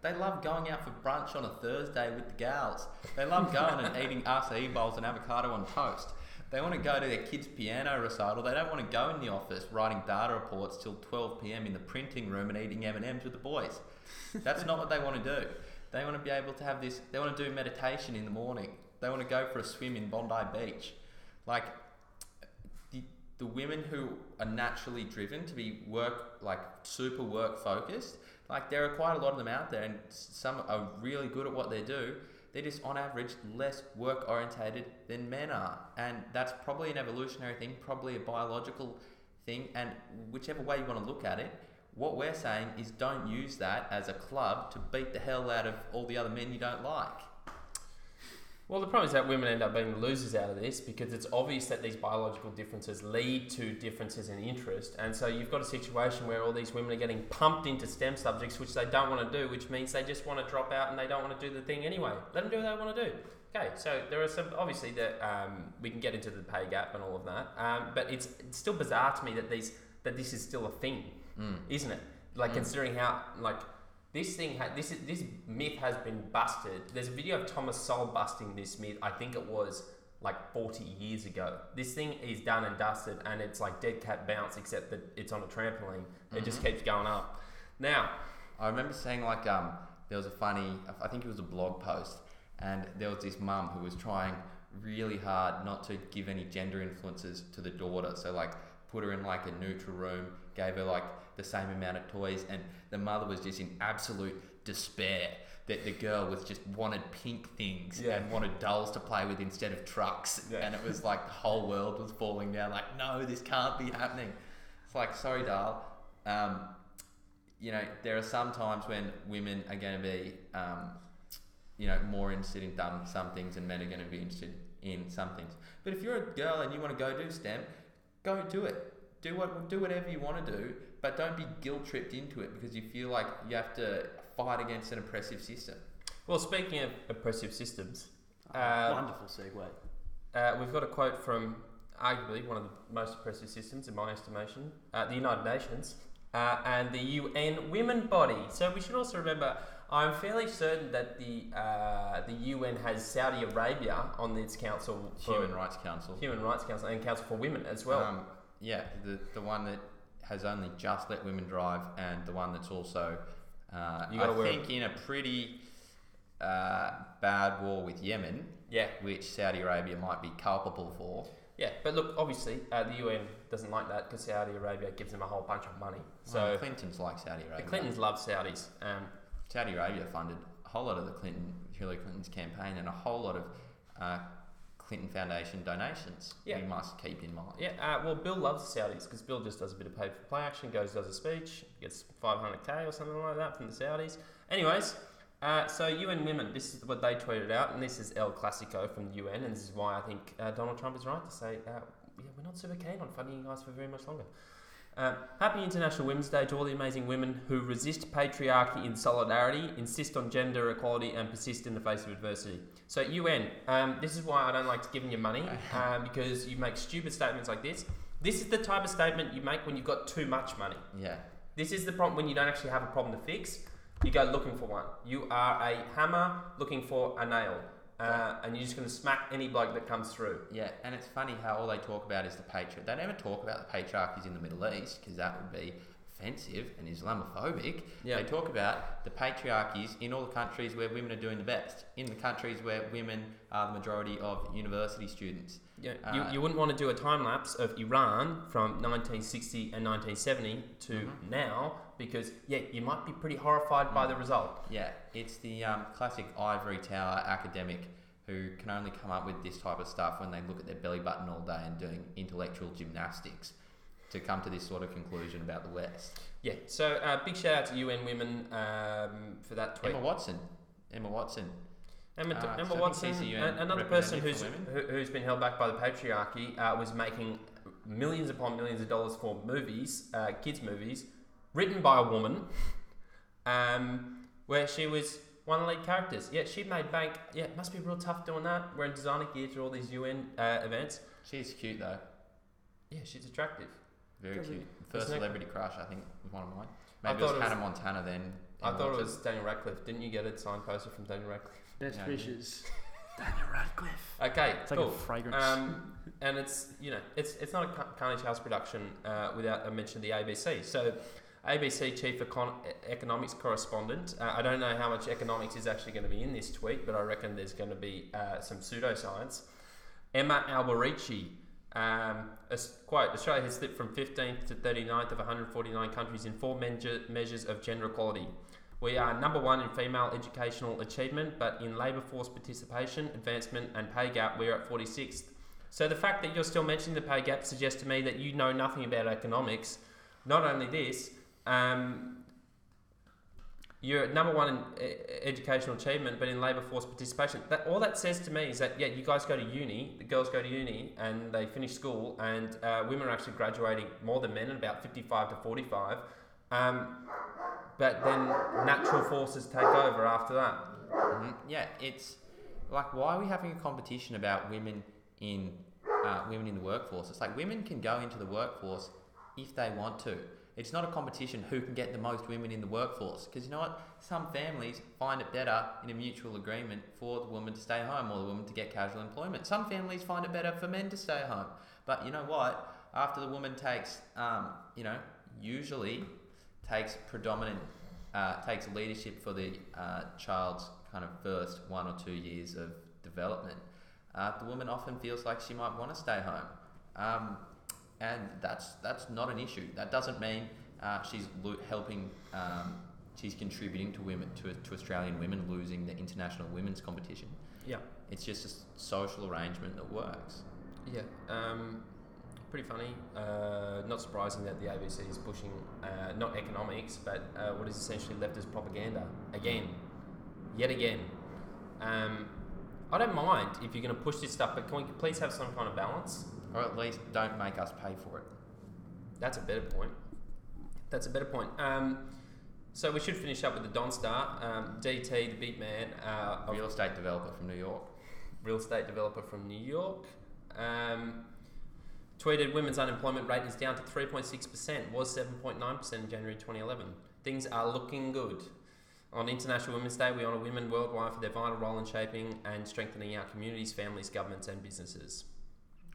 They love going out for brunch on a Thursday with the gals. They love going and (laughs) eating acai bowls and avocado on toast. They want to go to their kids' piano recital. They don't want to go in the office writing data reports till 12 p.m. in the printing room and eating M&Ms with the boys. That's not what they want to do. They want to be able to have this. They want to do meditation in the morning. They want to go for a swim in Bondi Beach. Like the, the women who are naturally driven to be work like super work focused like there are quite a lot of them out there and some are really good at what they do. They're just on average less work orientated than men are. And that's probably an evolutionary thing probably a biological thing and whichever way you want to look at it what we're saying is don't use that as a club to beat the hell out of all the other men you don't like
Well, the problem is that women end up being the losers out of this because it's obvious that these biological differences lead to differences in interest. And so you've got a situation where all these women are getting pumped into STEM subjects, which they don't want to do, which means they just want to drop out and they don't want to do the thing anyway. Let them do what they want to do. Okay, so there are some, obviously, that um, we can get into the pay gap and all of that. Um, but it's, it's still bizarre to me that, these, that this is still a thing,
mm.
isn't it? Like,
Mm.
considering how, like, this thing, ha- this is, this myth has been busted. There's a video of Thomas Sowell busting this myth. I think it was like 40 years ago. This thing is done and dusted, and it's like dead cat bounce, except that it's on a trampoline. It just
Mhm.
keeps going up. Now,
I remember seeing like um there was a funny I think it was a blog post and there was this mum who was trying really hard not to give any gender influences to the daughter. So like put her in like a neutral room, gave her like the same amount of toys and the mother was just in absolute despair that the girl was just wanted pink things
Yeah.
and wanted dolls to play with instead of trucks
Yeah.
and it was like the whole world was falling down like no this can't be happening it's like sorry doll um, you know, there are some times when women are going to be, um, you know, more interested in dumb, some things, and men are going to be interested in some things. But if you're a girl and you want to go do STEM, go do it. Do what, do whatever you want to do, but don't be guilt tripped into it because you feel like you have to fight against an oppressive system.
well, speaking of oppressive systems,
Oh,
Uh,
wonderful segue.
uh, we've got a quote from arguably one of the most oppressive systems, in my estimation, uh, the United Nations uh, and the UN Women Body. So we should also remember. I'm fairly certain that the uh, the UN has Saudi Arabia on its council for
Human Rights Council.
Human Rights Council and Council for Women as well.
Um, yeah, the, the one that has only just let women drive, and the one that's also, uh, I think, in a pretty uh, bad war with Yemen,
yeah,
which Saudi Arabia might be culpable for.
yeah. But look, obviously, uh, the UN doesn't like that because Saudi Arabia gives them a whole bunch of money. So
Well, Clinton's like Saudi Arabia. the.
Clintons love Saudis. Um,
Saudi Arabia funded a whole lot of the Clinton Hillary Clinton's campaign and a whole lot of uh, Clinton Foundation donations.
Yeah.
We must keep in mind.
Yeah, uh, well, Bill loves the Saudis because Bill just does a bit of paid for play action, goes, does a speech, gets 500k or something like that from the Saudis. Anyways, uh, so UN Women, this is what they tweeted out, and this is El Clasico from the UN, and this is why I think uh, Donald Trump is right to say, uh, yeah, we're not super keen on funding you guys for very much longer. Uh, happy International Women's Day to all the amazing women who resist patriarchy in solidarity, insist on gender equality, and persist in the face of adversity. So, UN, um, this is why I don't like giving you money um, (laughs) because you make stupid statements like this. This is the type of statement you make when you've got too much money.
Yeah.
This is the problem when you don't actually have a problem to fix. You go looking for one. You are a hammer looking for a nail, uh, and you're just going to smack any bloke that comes through.
Yeah, and it's funny how all they talk about is the patriarchy. They never talk about the patriarchies in the Middle East because that would be offensive and Islamophobic.
Yeah.
They talk about the patriarchies in all the countries where women are doing the best, in the countries where women are the majority of university students.
Yeah,
Uh,
you, you wouldn't want to do a time lapse of Iran from 1960 and 1970 to
Mhm.
now because yeah, you might be pretty horrified by
Mm.
the result.
Yeah, it's the um, classic ivory tower academic who can only come up with this type of stuff when they look at their belly button all day and doing intellectual gymnastics to come to this sort of conclusion about the West.
Yeah, so uh, big shout out to UN Women um, for that tweet.
Emma Watson. Emma Watson.
Emma,
Uh,
Emma
so
Watson,
think she's a
a-
UN
another person who's who, who's been held back by the patriarchy, uh, was making millions upon millions of dollars for movies, uh, kids' movies, written by a woman, um, where she was one of the lead characters. Yeah, she made bank. Yeah, it must be real tough doing that, wearing designer gear to all these UN uh, events.
She's cute though.
Yeah, she's attractive.
Very cute. First
Isn't it-
celebrity crush, I think, was one of mine.
I
Maybe it was
it was-
Hannah Montana then.
I
Emma
thought it was Daniel Radcliffe. Didn't you get a signed poster from Daniel Radcliffe?
Best
Yeah.
wishes. (laughs) Daniel Radcliffe.
Okay,
It's like
cool.
a fragrance.
Um, (laughs) and it's you know it's it's not a Car- Carnage House production uh, without a mention of the ABC. So, ABC chief econ- economics correspondent. Uh, I don't know how much economics is actually going to be in this tweet, but I reckon there's going to be uh, some pseudoscience. Emma Alberici. Um, quote, Australia has slipped from 15th to 39th of 149 countries in four measure, measures of gender equality. We are number one in female educational achievement, but in labour force participation, advancement, and pay gap, we're at 46th. So the fact that you're still mentioning the pay gap suggests to me that you know nothing about economics. Not only this, um, you're number one in e- educational achievement, but in labour force participation. That all that says to me is that yeah, you guys go to uni, the girls go to uni, and they finish school, and uh, women are actually graduating more than men, at about 55 to 45. Um, but then natural forces take over after that.
Mhm. Yeah, it's like why are we having a competition about women in uh, women in the workforce? It's like women can go into the workforce if they want to. It's not a competition who can get the most women in the workforce because you know what? Some families find it better in a mutual agreement for the woman to stay home or the woman to get casual employment. Some families find it better for men to stay home. But you know what? After the woman takes, um, you know, usually takes predominant uh, takes leadership for the uh, child's kind of first one or two years of development, uh, the woman often feels like she might want to stay home, um, and that's that's not an issue. That doesn't mean uh, she's lo- helping. Um, she's contributing to women to, to Australian women losing the international women's competition.
Yeah.
It's just a social arrangement that works.
Yeah, um, pretty funny. Uh, not surprising that the ABC is pushing uh, not economics, but uh, what is essentially leftist propaganda again, yet again. Um, I don't mind if you're going to push this stuff, but can we please have some kind of balance?
Or at least don't make us pay for it.
That's a better point. That's a better point. Um, so we should finish up with the Don Star, um, DT, the big man, uh,
Real estate developer from New York.
real estate developer from New York. Um, tweeted women's unemployment rate is down to 3.6%, was 7.9% in January 2011. Things are looking good. On International Women's Day, we honour women worldwide for their vital role in shaping and strengthening our communities, families, governments, and businesses.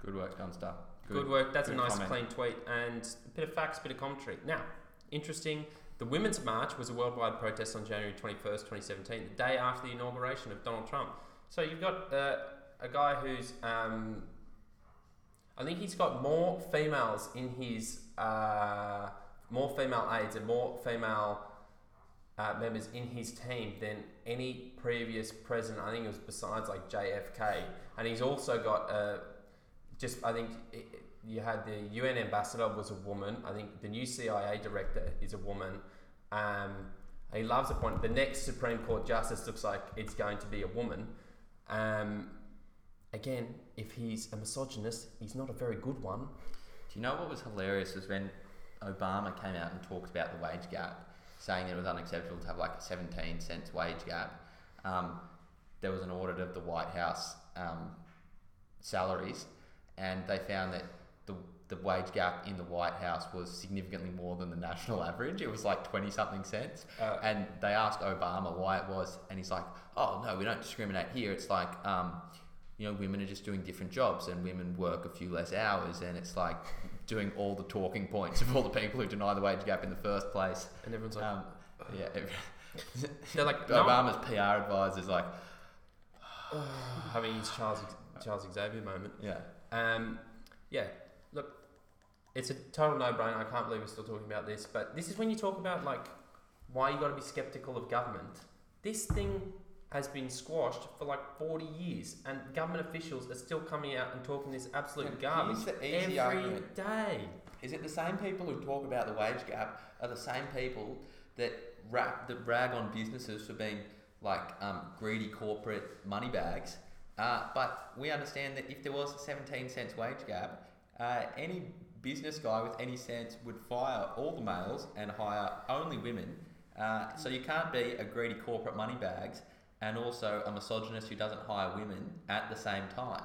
Good work, Dunstar.
Good, work. That's
good
a nice,
comment.
clean tweet and a bit of facts, bit of commentary. Now, interesting. The Women's March was a worldwide protest on January 21st, 2017, the day after the inauguration of Donald Trump. So you've got uh, a guy who's, um, I think he's got more females in his, uh, more female aides and more female uh, members in his team than any previous president. I think it was besides like JFK, and he's also got uh, just I think it, you had the UN ambassador was a woman. I think the new CIA director is a woman. Um, he loves the point. The next Supreme Court justice looks like it's going to be a woman. Um, again, if he's a misogynist, he's not a very good one.
Do you know what was hilarious was when Obama came out and talked about the wage gap, saying it was unacceptable to have like a 17 cents wage gap. Um, there was an audit of the White House um, salaries, and they found that the the wage gap in the White House was significantly more than the national (laughs) average. It was like 20 something cents.
Uh,
And they asked Obama why it was, and he's like, "Oh no, we don't discriminate here. It's like, um, you know, women are just doing different jobs, and women work a few less hours, and it's like doing all the talking points of all the people who deny the wage gap in the first place."
and everyone's like,
Um, yeah, ev- (laughs)
they're like, no,
Obama's PR advisor's like,
having his Charles Charles Xavier moment.
yeah,
Um, yeah, look, it's a total no-brainer. I can't believe we're still talking about this, but this is when you talk about like why you got to be skeptical of government. This thing has been squashed for like forty years, and government officials are still coming out and talking this absolute
Yeah,
garbage
here's the easy
every
argument.
day.
Is it the same people who talk about the wage gap are the same people that rap, that rag on businesses for being like um, greedy corporate money bags? Uh, but we understand that if there was a 17 cents wage gap, Uh, any business guy with any sense would fire all the males and hire only women. Uh, so you can't be a greedy corporate money bags and also a misogynist who doesn't hire women at the same time,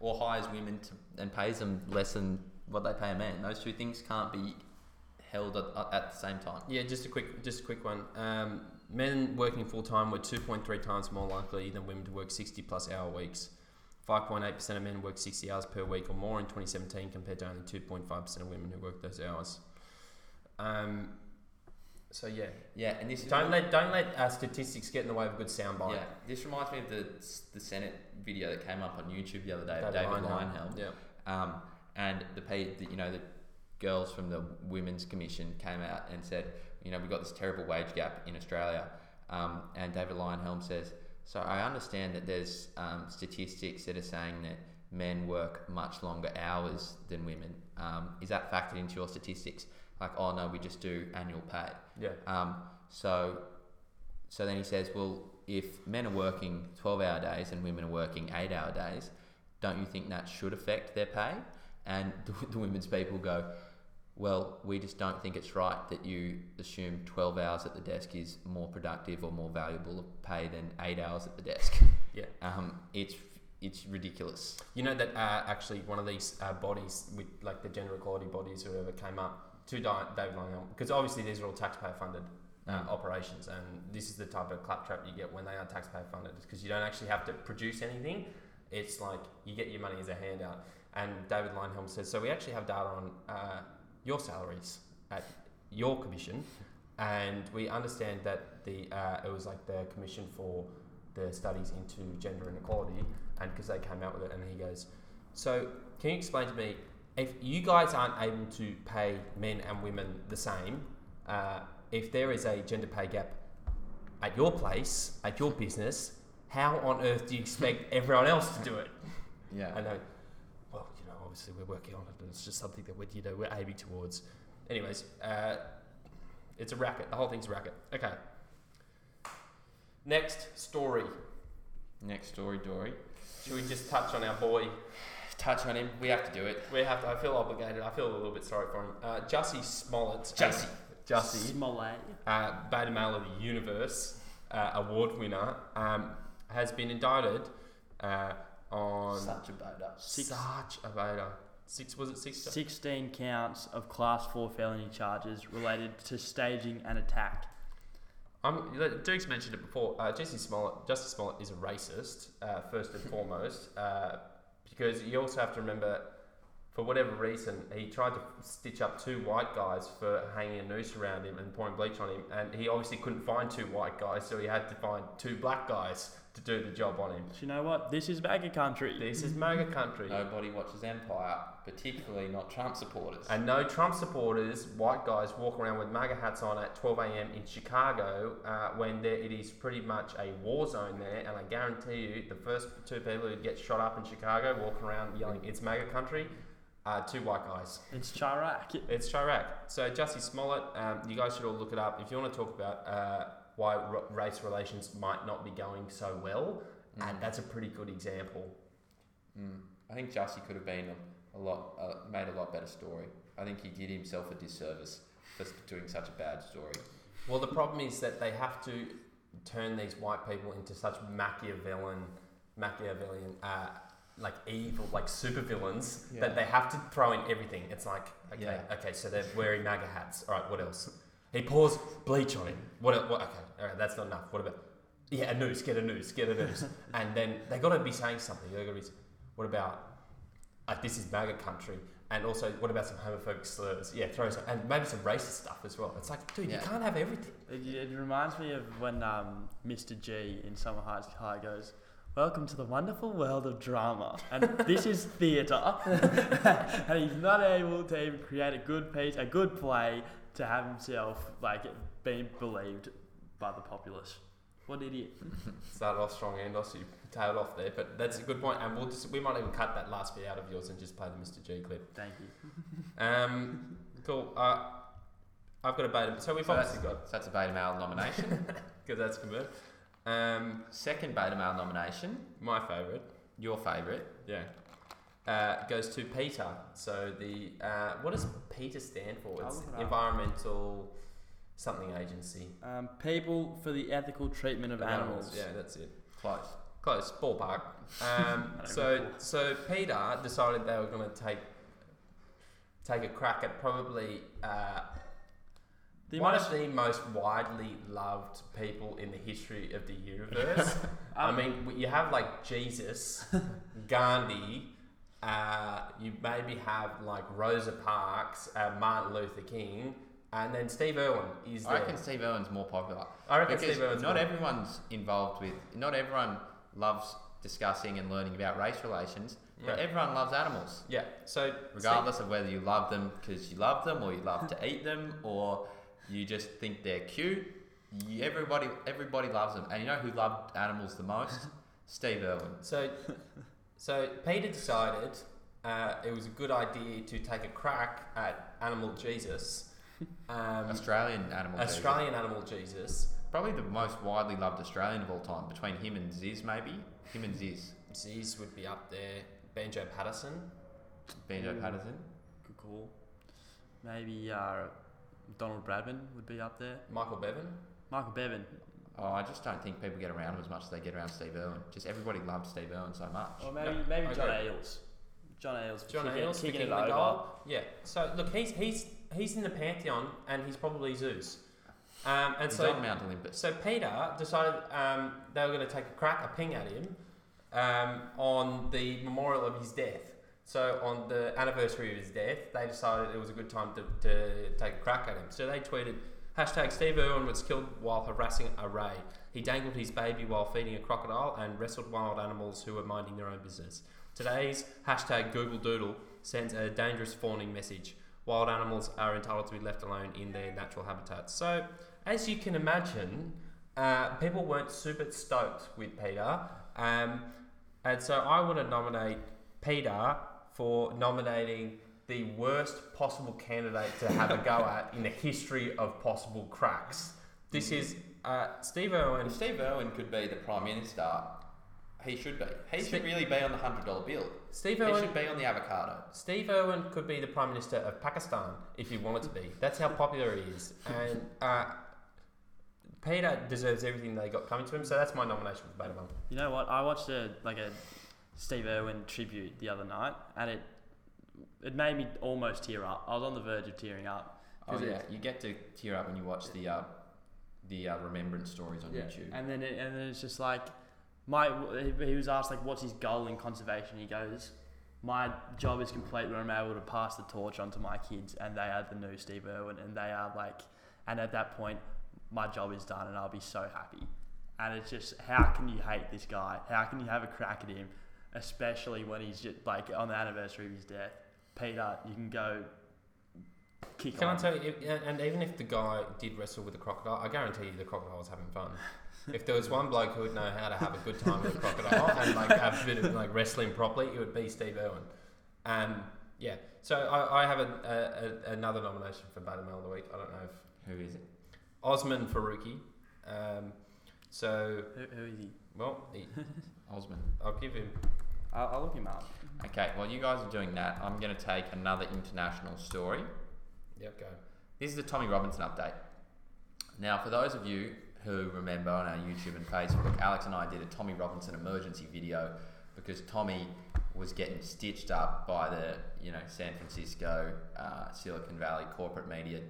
or hires women to, and pays them less than what they pay a man. Those two things can't be held at, at the same time.
Yeah, just a quick, just a quick one. Um, men working full time were 2.3 times more likely than women to work 60 plus hour weeks. 5.8% of men worked 60 hours per week or more in 2017 compared to only 2.5% of women who work those hours. Um, so yeah,
Yeah, and this
don't let don't let uh, statistics get in the way of a good soundbite.
Yeah, this reminds me of the the Senate video that came up on YouTube the other day. of
David
David. Leyonhjelm.
Yeah.
Um, and the, pay, the you know the girls from the Women's Commission came out and said, you know, we've got this terrible wage gap in Australia. Um, and David Leyonhjelm says, so I understand that there's um, statistics that are saying that men work much longer hours than women. Um, is that factored into your statistics? Like, oh no, we just do annual pay.
Yeah.
Um, so, so then he says, well, if men are working 12 hour days and women are working 8 hour days, don't you think that should affect their pay? And (laughs) the, the women's people go, well, we just don't think it's right that you assume 12 hours at the desk is more productive or more valuable of pay than 8 hours at the desk.
Yeah.
Um, it's, it's ridiculous.
You know that uh, actually one of these uh, bodies with like the gender equality bodies or whatever came up to David Lionel because obviously these are all taxpayer funded uh,
Mm.
operations and this is the type of claptrap you get when they are taxpayer funded because you don't actually have to produce anything. It's like you get your money as a handout. And David Leyonhjelm says, so we actually have data on uh, your salaries at your commission, and we understand that the uh, it was like the commission for the studies into gender inequality, and because they came out with it, and he goes, so can you explain to me if you guys aren't able to pay men and women the same, uh, if there is a gender pay gap at your place, at your business, how on earth do you expect everyone else to do it?
Yeah.
I know. Well, you know, obviously we're working on it, and it's just something that we're, you know, we're aiming towards. Anyways, uh, it's a racket. The whole thing's a racket. Okay. Next story.
Next story, Dory.
Should we just touch on our boy? (sighs)
Touch on him. We have to do it.
We have to. I feel obligated. I feel a little bit sorry for him. Uh, Jussie Smollett.
Jussie.
Jussie.
Smollett.
uh, Beta Male of the Universe uh, award winner, um, has been indicted uh, on
Such a beta.
Six-
such a beta. Six was it six?
16 counts of class 4 felony charges related to staging an attack.
Um, Duke's mentioned it before. Uh, Jesse Smollett, Justice Smollett is a racist, uh, first and (laughs) foremost, uh, because you also have to remember, for whatever reason, he tried to stitch up two white guys for hanging a noose around him and pouring bleach on him, and he obviously couldn't find two white guys, so he had to find two black guys to do the job on him.
So you know what? This is MAGA country.
This is MAGA country.
Nobody watches Empire, particularly not Trump supporters.
And no Trump supporters, white guys, walk around with MAGA hats on at 12 a.m. in Chicago uh, when there, it is pretty much a war zone there. And I guarantee you, the first two people who get shot up in Chicago walking around yelling, it's MAGA country, are two white guys.
It's Chiraq.
It's Chiraq. So, Jussie Smollett, um, you guys should all look it up. If you want to talk about uh, why r- race relations might not be going so well,
Mm.
and that's a pretty good example.
Mm. I think Jussie could have been a, a lot, uh, made a lot better story. I think he did himself a disservice for doing such a bad story.
Well, the problem is that they have to turn these white people into such Machiavellian, Machiavellian, uh, like evil, like supervillains
Yeah.
that they have to throw in everything. It's like, okay,
Yeah.
okay, so they're wearing MAGA hats. All right, what else? He pours bleach on him. What? what okay, all right, that's not enough. What about? Yeah, a noose. Get a noose. Get a noose. (laughs) and then they got to be saying something. They got to be. What about? Like this is MAGA country. And also, what about some homophobic slurs? Yeah, throw some, and maybe some racist stuff as well. It's like, dude,
Yeah.
you can't have everything.
It, it reminds me of when um, Mr. G in Summer Heights High goes, Welcome to the wonderful world of drama. And this is theatre. (laughs) and he's not able to even create a good piece, a good play to have himself like being believed by the populace. What an idiot. (laughs)
started off strong and also you tailed off there, but that's a good point. point, and we'll just we might even cut that last bit out of yours and just play the Mr. G clip.
Thank you. (laughs)
Um, cool. Uh, I've got a beta. So we've
So
obviously got
So that's a beta male nomination.
because that's confirmed. Um,
Second beta male nomination,
my favourite.
your favourite,
Yeah. uh, goes to PETA. So the uh, what does PETA stand for? It's
it
environmental something agency.
Um, people for the ethical treatment of animals.
Yeah, that's it.
Close.
Close ballpark. (laughs) Um, so so PETA decided they were going to take take a crack at probably uh,
The
one
most-
of the most widely loved people in the history of the universe. (laughs) I
Um,
mean, you have like Jesus, (laughs) Gandhi. Uh, you maybe have like Rosa Parks, uh, Martin Luther King, and then Steve Irwin is there.
I reckon Steve Irwin's more popular.
I reckon
because
Steve Irwin's
not
more-
everyone's involved with. Not everyone loves discussing and learning about race relations, but
Yeah.
everyone loves animals,
Yeah. So
regardless of whether you love them because you love them, or you love to eat them, or you just think they're cute. You, everybody, everybody loves them, and you know who loved animals the most? (laughs) Steve Irwin.
So, so PETA decided uh, it was a good idea to take a crack at Animal Jesus, (laughs) um,
Australian animal. Jesus.
Australian Animal Jesus.
Probably the most widely loved Australian of all time, between him and Ziz, maybe. Him and Ziz.
Ziz would be up there. Banjo Paterson.
Banjo
Ooh.
Paterson.
Good call. Maybe uh, Donald Bradman would be up there.
Michael Bevan.
Michael Bevan.
Oh, I just don't think people get around him as much as they get around Steve Irwin. Just everybody loved Steve Irwin so much.
Or maybe maybe
I
John. Eales. John Eales. for
John
kicking,
Eales
kicking
kicking
it
the
over.
goal. Yeah. So look, he's he's he's in the pantheon, and he's probably Zeus. Um, and
He's
so
on Mount Olympus.
So PETA decided um, they were going to take a crack, a ping at him um, on the memorial of his death. So on the anniversary of his death, they decided it was a good time to, to take a crack at him. So they tweeted, hashtag Steve Irwin was killed while harassing a ray. He dangled his baby while feeding a crocodile and wrestled wild animals who were minding their own business. Today's hashtag Google Doodle sends a dangerous fawning message. Wild animals are entitled to be left alone in their natural habitats. So as you can imagine, uh, people weren't super stoked with PETA. Um, and so I want to nominate PETA for nominating the worst possible candidate to have a go (laughs) at in the history of possible cracks. This is uh, Steve Irwin.
If Steve Irwin could be the Prime Minister, he should be. He
Ste-
should really be on the $100 bill.
Steve
He
Irwin.
should be on the avocado.
Steve Irwin could be the Prime Minister of Pakistan if he wanted to be. That's how popular he is. And uh, PETA deserves everything they got coming to him, so that's my nomination for Beta Bum.
You know what? I watched a like a Steve Irwin tribute the other night, and it it made me almost tear up. I was on the verge of tearing up.
Oh yeah, you get to tear up when you watch the uh, the uh, remembrance stories on YouTube.
And then it, and then it's just like my he was asked like what's his goal in conservation. He goes, my job is complete when I'm able to pass the torch on to my kids, and they are the new Steve Irwin, and they are like, and at that point, my job is done, and I'll be so happy. And it's just how can you hate this guy? How can you have a crack at him, especially when he's just like on the anniversary of his death? PETA, you can go kick
Can I tell you, if- and and even if the guy did wrestle with the crocodile, I guarantee you the crocodile was having fun. (laughs) if there was one bloke who would know how to have a good time with a crocodile (laughs) and like have a bit of like wrestling properly, it would be Steve Irwin. Um, yeah. So I, I have a, a, a, another nomination for Beta Male of the Week. I don't know if
Who is it?
Osman Faruqi. Um, so
Who, who is he?
well, he, (laughs)
Osman.
I'll give him.
I'll, I'll look him up.
Okay, while you guys are doing that, I'm going to take another international story.
Yep, go.
This is the Tommy Robinson update. Now, for those of you who remember on our YouTube and Facebook, Alex and I did a Tommy Robinson emergency video because Tommy was getting stitched up by the you know San Francisco, uh, Silicon Valley corporate media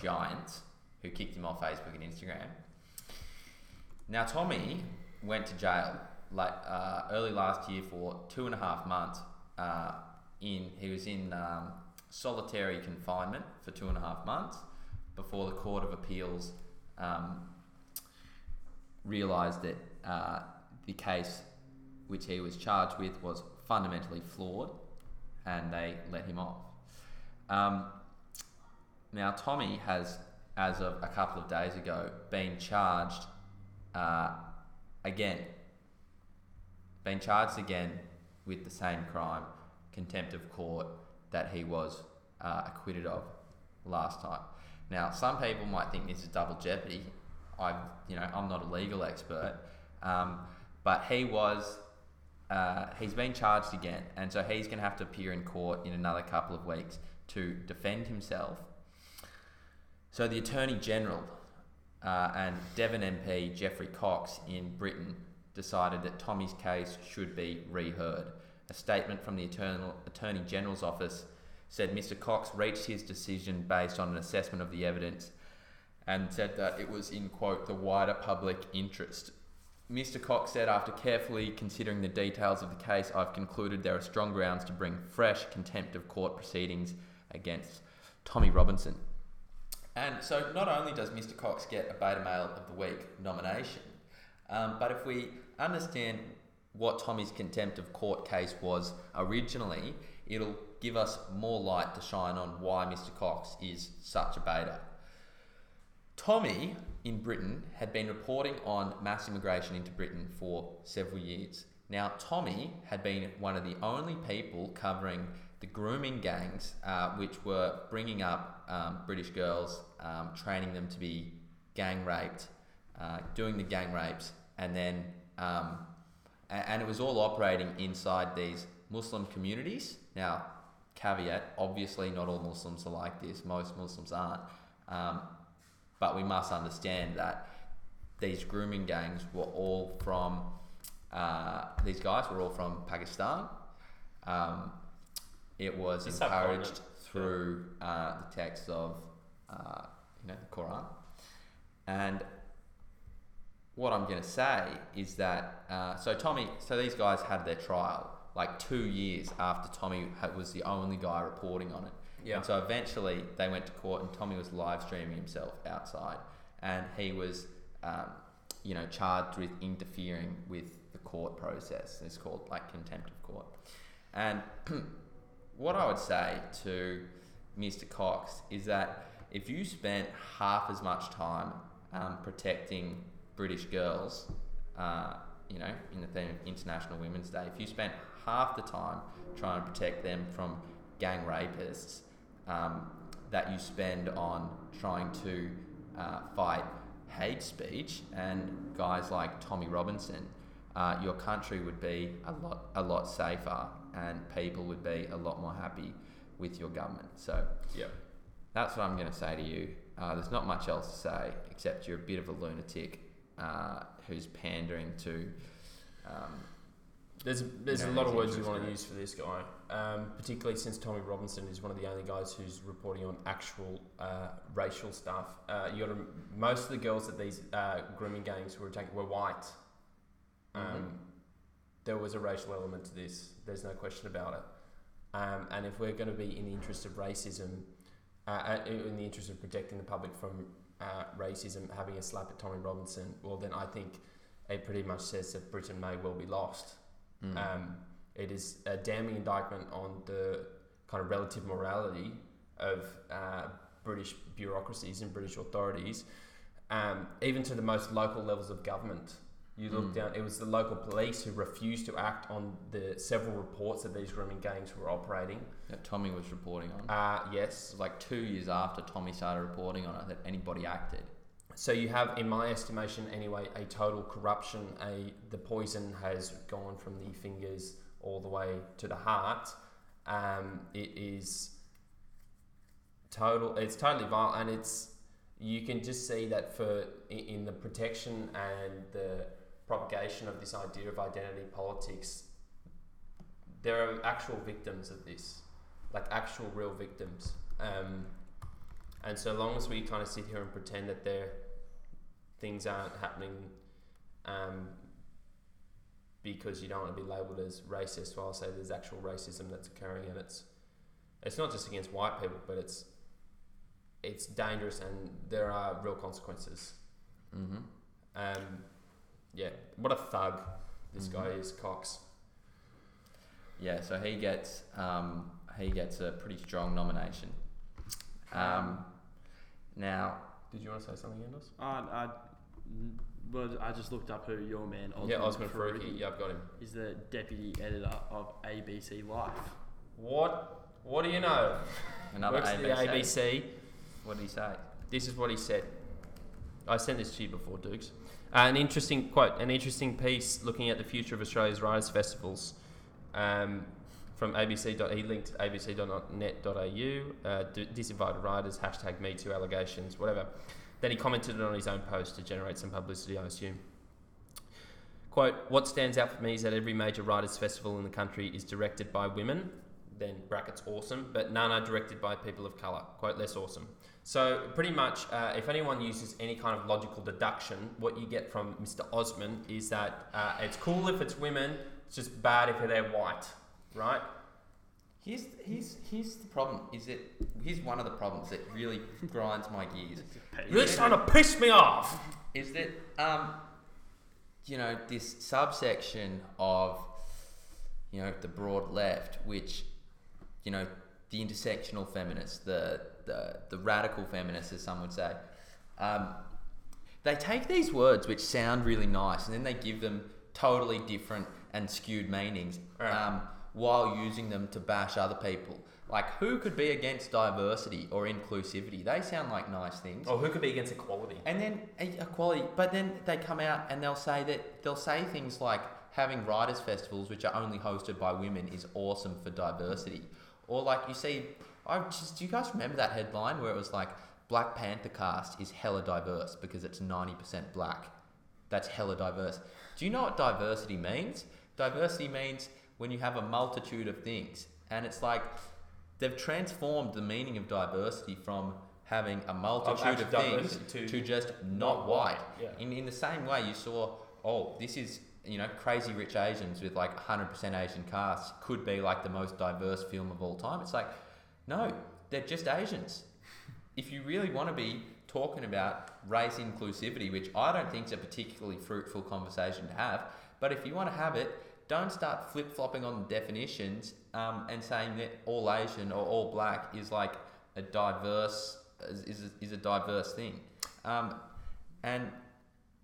giants who kicked him off Facebook and Instagram. Now, Tommy went to jail like uh, early last year for two and a half months. Uh, in he was in um, solitary confinement for two and a half months before the Court of Appeals um, realised that uh, the case which he was charged with was fundamentally flawed, and they let him off. Um, now, Tommy has, as of a couple of days ago, been charged uh, again. Been charged again with the same crime, contempt of court, that he was uh, acquitted of last time. Now, some people might think this is double jeopardy. I, you know, I'm not a legal expert, um, but he was uh, he's been charged again, and so he's going to have to appear in court in another couple of weeks to defend himself. So the Attorney General uh, and Devon MP Geoffrey Cox in Britain decided that Tommy's case should be reheard. A statement from the Attorney General's office said Mr. Cox reached his decision based on an assessment of the evidence and said that it was in quote the wider public interest. Mr. Cox said, after carefully considering the details of the case, I've concluded there are strong grounds to bring fresh contempt of court proceedings against Tommy Robinson. And so, not only does Mr. Cox get a Beta Male of the Week nomination, um, but if we understand what Tommy's contempt of court case was originally, it'll give us more light to shine on why Mr. Cox is such a beta. Tommy in Britain had been reporting on mass immigration into Britain for several years. Now, Tommy had been one of the only people covering the grooming gangs, uh, which were bringing up um, British girls, um, training them to be gang raped, uh, doing the gang rapes, and then, um, and, and it was all operating inside these Muslim communities. Now, caveat obviously, not all Muslims are like this, most Muslims aren't. Um, but we must understand that these grooming gangs were all from, uh, these guys were all from Pakistan. Um, it was
The
encouraged through uh, the text of, uh, you know, the Quran. And what I'm going to say is that, uh, so Tommy, so these guys had their trial like two years after Tommy was the only guy reporting on it.
Yeah.
And so eventually they went to court and Tommy was live streaming himself outside and he was, um, you know, charged with interfering with the court process. It's called like contempt of court. And (clears throat) what I would say to Mr. Cox is that if you spent half as much time um, protecting British girls, uh, you know, in the theme of International Women's Day, if you spent half the time trying to protect them from gang rapists, um, that you spend on trying to uh, fight hate speech and guys like Tommy Robinson, uh, your country would be a lot a lot safer and people would be a lot more happy with your government. So
Yeah.
that's what I'm going to say to you. Uh, there's not much else to say except you're a bit of a lunatic uh, who's pandering to. Um,
There's there's
know,
a lot of words you want to use for this guy, um, particularly since Tommy Robinson is one of the only guys who's reporting on actual uh, racial stuff. Uh, you got to, most of the girls that these uh, grooming gangs were attacking were white. Um,
Mhm.
There was a racial element to this. There's no question about it. Um, and if we're going to be in the interest of racism, uh, uh, in the interest of protecting the public from uh, racism, having a slap at Tommy Robinson, well, then I think it pretty much says that Britain may well be lost.
mm.
Um, it is a damning indictment on the kind of relative morality of uh, British bureaucracies and British authorities, um, even to the most local levels of government. You look
Mm.
down, it was the local police who refused to act on the several reports that these grooming gangs were operating.
that Tommy was reporting on.
Uh, yes.
like two years after Tommy started reporting on it that anybody acted.
So you have, in my estimation anyway, a total corruption. A the poison has gone from the fingers all the way to the heart. Um, it is total. It's totally vile, and it's you can just see that for in the protection and the propagation of this idea of identity politics. There are actual victims of this, like actual real victims. Um, and so long as we kind of sit here and pretend that there things aren't happening um, because you don't want to be labelled as racist, well, I'll say there's actual racism that's occurring, and it's it's not just against white people, but it's it's dangerous, and there are real consequences.
Mm-hmm.
Um, yeah, what a thug this
Mhm.
guy is, Cox.
Yeah, so he gets um, he gets a pretty strong nomination. Um, now,
Did you want to say something, Anders?
I, I, well, I just looked up who your man Osman,
yeah, Osman
Faruqi
Faruqi. Yeah, I've got him.
is the deputy editor of ABC Life.
What? What do you know?
another
Works at
ABC.
the ABC.
What did he say?
This is what he said. I sent this to you before, Dukes. Uh, an interesting quote, an interesting piece looking at the future of Australia's writers' festivals. Um, from ABC. He linked abc.net.au. Uh, disinvited writers, hashtag Me Too allegations, whatever. Then he commented on his own post to generate some publicity, I assume. Quote, what stands out for me is that every major writers' festival in the country is directed by women, then brackets awesome, but none are directed by people of colour. Quote, less awesome. So, pretty much, uh, if anyone uses any kind of logical deduction, what you get from Mr. Osman is that uh, it's cool if it's women, it's just bad if they're white, right?
Here's, here's, here's the problem. Is it? Here's one of the problems that really grinds my gears.
You're trying to piss me off!
Is that um, you know, this subsection of you know the broad left, which you know the intersectional feminists, the the, the radical feminists, as some would say. Um, they take these words which sound really nice and then they give them totally different and skewed meanings
Right.
um, while using them to bash other people. Like, who could be against diversity or inclusivity? They sound like nice things.
Or who could be against equality?
And then equality, but then they come out and they'll say that they'll say things like having writers' festivals, which are only hosted by women, is awesome for diversity. Or like you see, I just do you guys remember that headline where it was like Black Panther cast is hella diverse because it's ninety percent black. That's hella diverse. Do you know what diversity means? Diversity means when you have a multitude of things, and it's like they've transformed the meaning of diversity from having a multitude
actual
of, things to,
to
just
not
not white.
Yeah.
In, in the same way, you saw, oh, this is, you know, Crazy Rich Asians with like 100% Asian casts could be like the most diverse film of all time. It's like, no, they're just Asians. if you really want to be talking about race inclusivity, which I don't think is a particularly fruitful conversation to have, but if you want to have it, don't start flip flopping on definitions um, and saying that all Asian or all black is like a diverse is, is, a, is a diverse thing. Um, and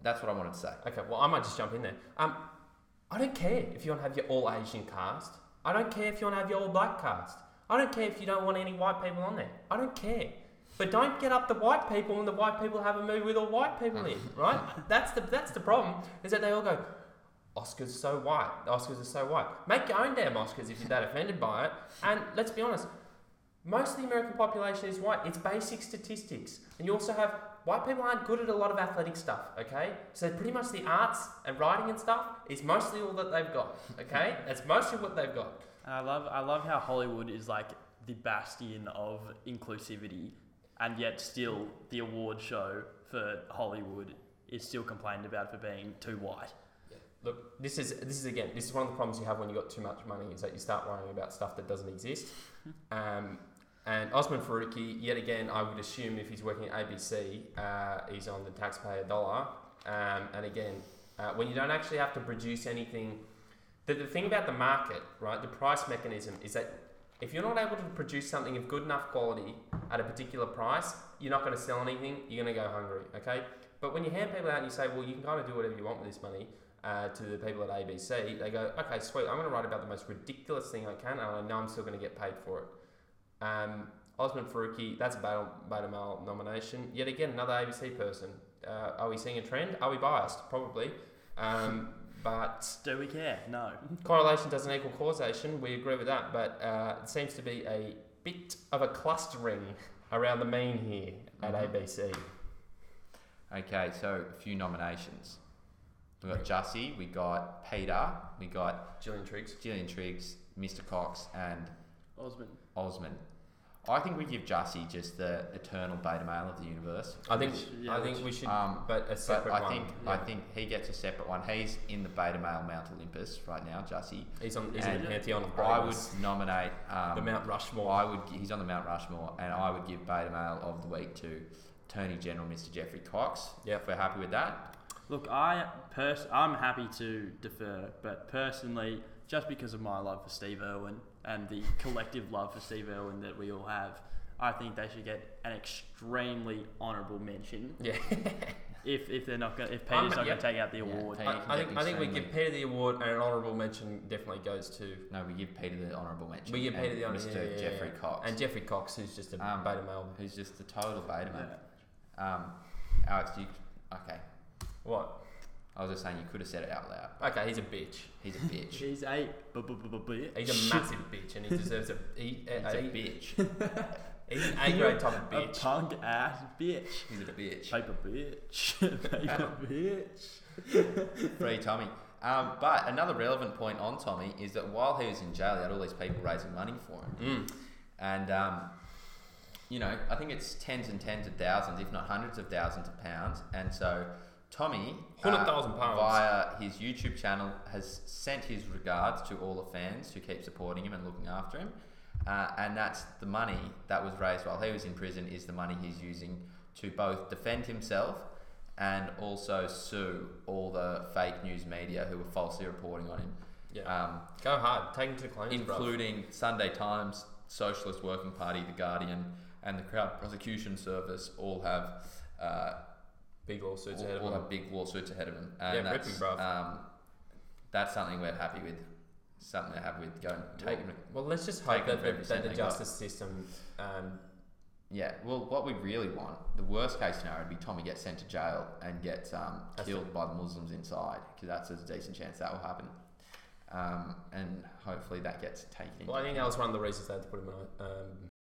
that's what I wanted to say.
Okay, well, I might just jump in there. Um, I don't care if you want to have your all Asian cast. I don't care if you want to have your all black cast. I don't care if you don't want any white people on there. I don't care. But don't get up the white people and the white people have a movie with all white people in, (laughs) right? That's the that's the problem. Is that they all go, Oscars so white. Oscars are so white. Make your own damn Oscars if you're that offended by it. And let's be honest, most of the American population is white. It's basic statistics. And you also have white people aren't good at a lot of athletic stuff, okay? So pretty much the arts and writing and stuff is mostly all that they've got, (laughs) okay? That's mostly what they've got.
And I love I love how Hollywood is like the bastion of inclusivity, and yet still the award show for Hollywood is still complained about for being too white.
Look, this is this is again this is one of the problems you have when you got too much money is that you start worrying about stuff that doesn't exist. (laughs) Um, and Osman Faruqi, yet again, I would assume if he's working at ABC, uh, he's on the taxpayer dollar. Um, and again, uh, when you don't actually have to produce anything, the, the thing about the market, right, the price mechanism is that if you're not able to produce something of good enough quality at a particular price, you're not going to sell anything. You're going to go hungry, okay? But when you hand people out and you say, well, you can kind of do whatever you want with this money, uh, to the people at ABC, they go, okay, sweet, I'm going to write about the most ridiculous thing I can, and I know I'm still going to get paid for it. Um, Osman Faruqi, that's a beta, beta male nomination. Yet again, another ABC person. Uh, are we seeing a trend? Are we biased? Probably. Um, (laughs) but
Do we care? No.
correlation doesn't equal causation. We agree with that. But uh, it seems to be a bit of a clustering around the mean here at
Mhm.
ABC.
Okay, so a few nominations. We got Jussie, we got Peter, we got
Gillian Triggs.
Gillian Triggs, Mr. Cox, and
Osman.
Osman. I think we give Jussie just the eternal beta male of the universe.
I think
Which- yeah,
I think
which-
we should,
Um,
but a
But
separate
I
one.
think I think he gets a separate one. He's in the beta male Mount Olympus right now, Jussie.
he's on. He's in the pantheon of
I would nominate um,
the Mount Rushmore.
I would. He's on the Mount Rushmore, and I would give beta male of the week to Attorney General Mr. Geoffrey Cox.
Yeah.
if we're happy with that.
Look, I pers- I'm happy to defer, but personally, just because of my love for Steve Irwin and the collective love for Steve Irwin that we all have, I think they should get an extremely honourable mention.
Yeah. (laughs)
If, if they're not gonna, if
I'm-
Peter's not
yep.
going to take out the
Yeah,
award,
Peter
I,
can
I
get
think I think we give Peter the award, and an honourable mention definitely goes to
No, we give Peter the honourable mention.
We give
and
Peter the honour-
Mr.
yeah, yeah,
Geoffrey
yeah.
Cox,
and Geoffrey Cox, who's just a
Um,
beta male.
who's just the total beta male.
yeah.
Um, Alex, do you Okay,
What?
I was just saying you could have said it out loud.
Okay, he's a bitch.
He's a bitch.
She's a bitch.
He's a massive bitch, and he deserves a. He, (laughs) a,
He's a
a,
bitch. (laughs)
he's an A grade type of bitch.
A punk ass bitch.
He's a bitch.
Paper bitch. (laughs) Paper bitch.
Free Tommy. Um, but another relevant point on Tommy is that while he was in jail, he had all these people raising money for him.
Mm.
And, um, you know, I think it's tens and tens of thousands, if not hundreds of thousands of pounds. And so Tommy, uh,
pounds.
via his YouTube channel, has sent his regards to all the fans who keep supporting him and looking after him. Uh, and that's the money that was raised while he was in prison, is the money he's using to both defend himself and also sue all the fake news media who were falsely reporting on him.
Yeah.
Um,
Go hard. Take him to claims, bro.
including Sunday Times, Socialist Working Party, The Guardian, and the Crown Prosecution Service all have uh,
Big lawsuits
all,
ahead of
all
him.
have big lawsuits ahead of them. And
Yeah,
that's,
bruv.
um, that's something we're happy with. Something we're happy with. going take
well, well, let's just hope that the, that the justice system. Um,
Yeah. Well, what we really want, the worst case scenario, would be Tommy gets sent to jail and gets um, killed by the Muslims inside, because that's a decent chance that will happen. Um, and hopefully that gets taken.
well, I think that was one of the reasons they had to put him on um,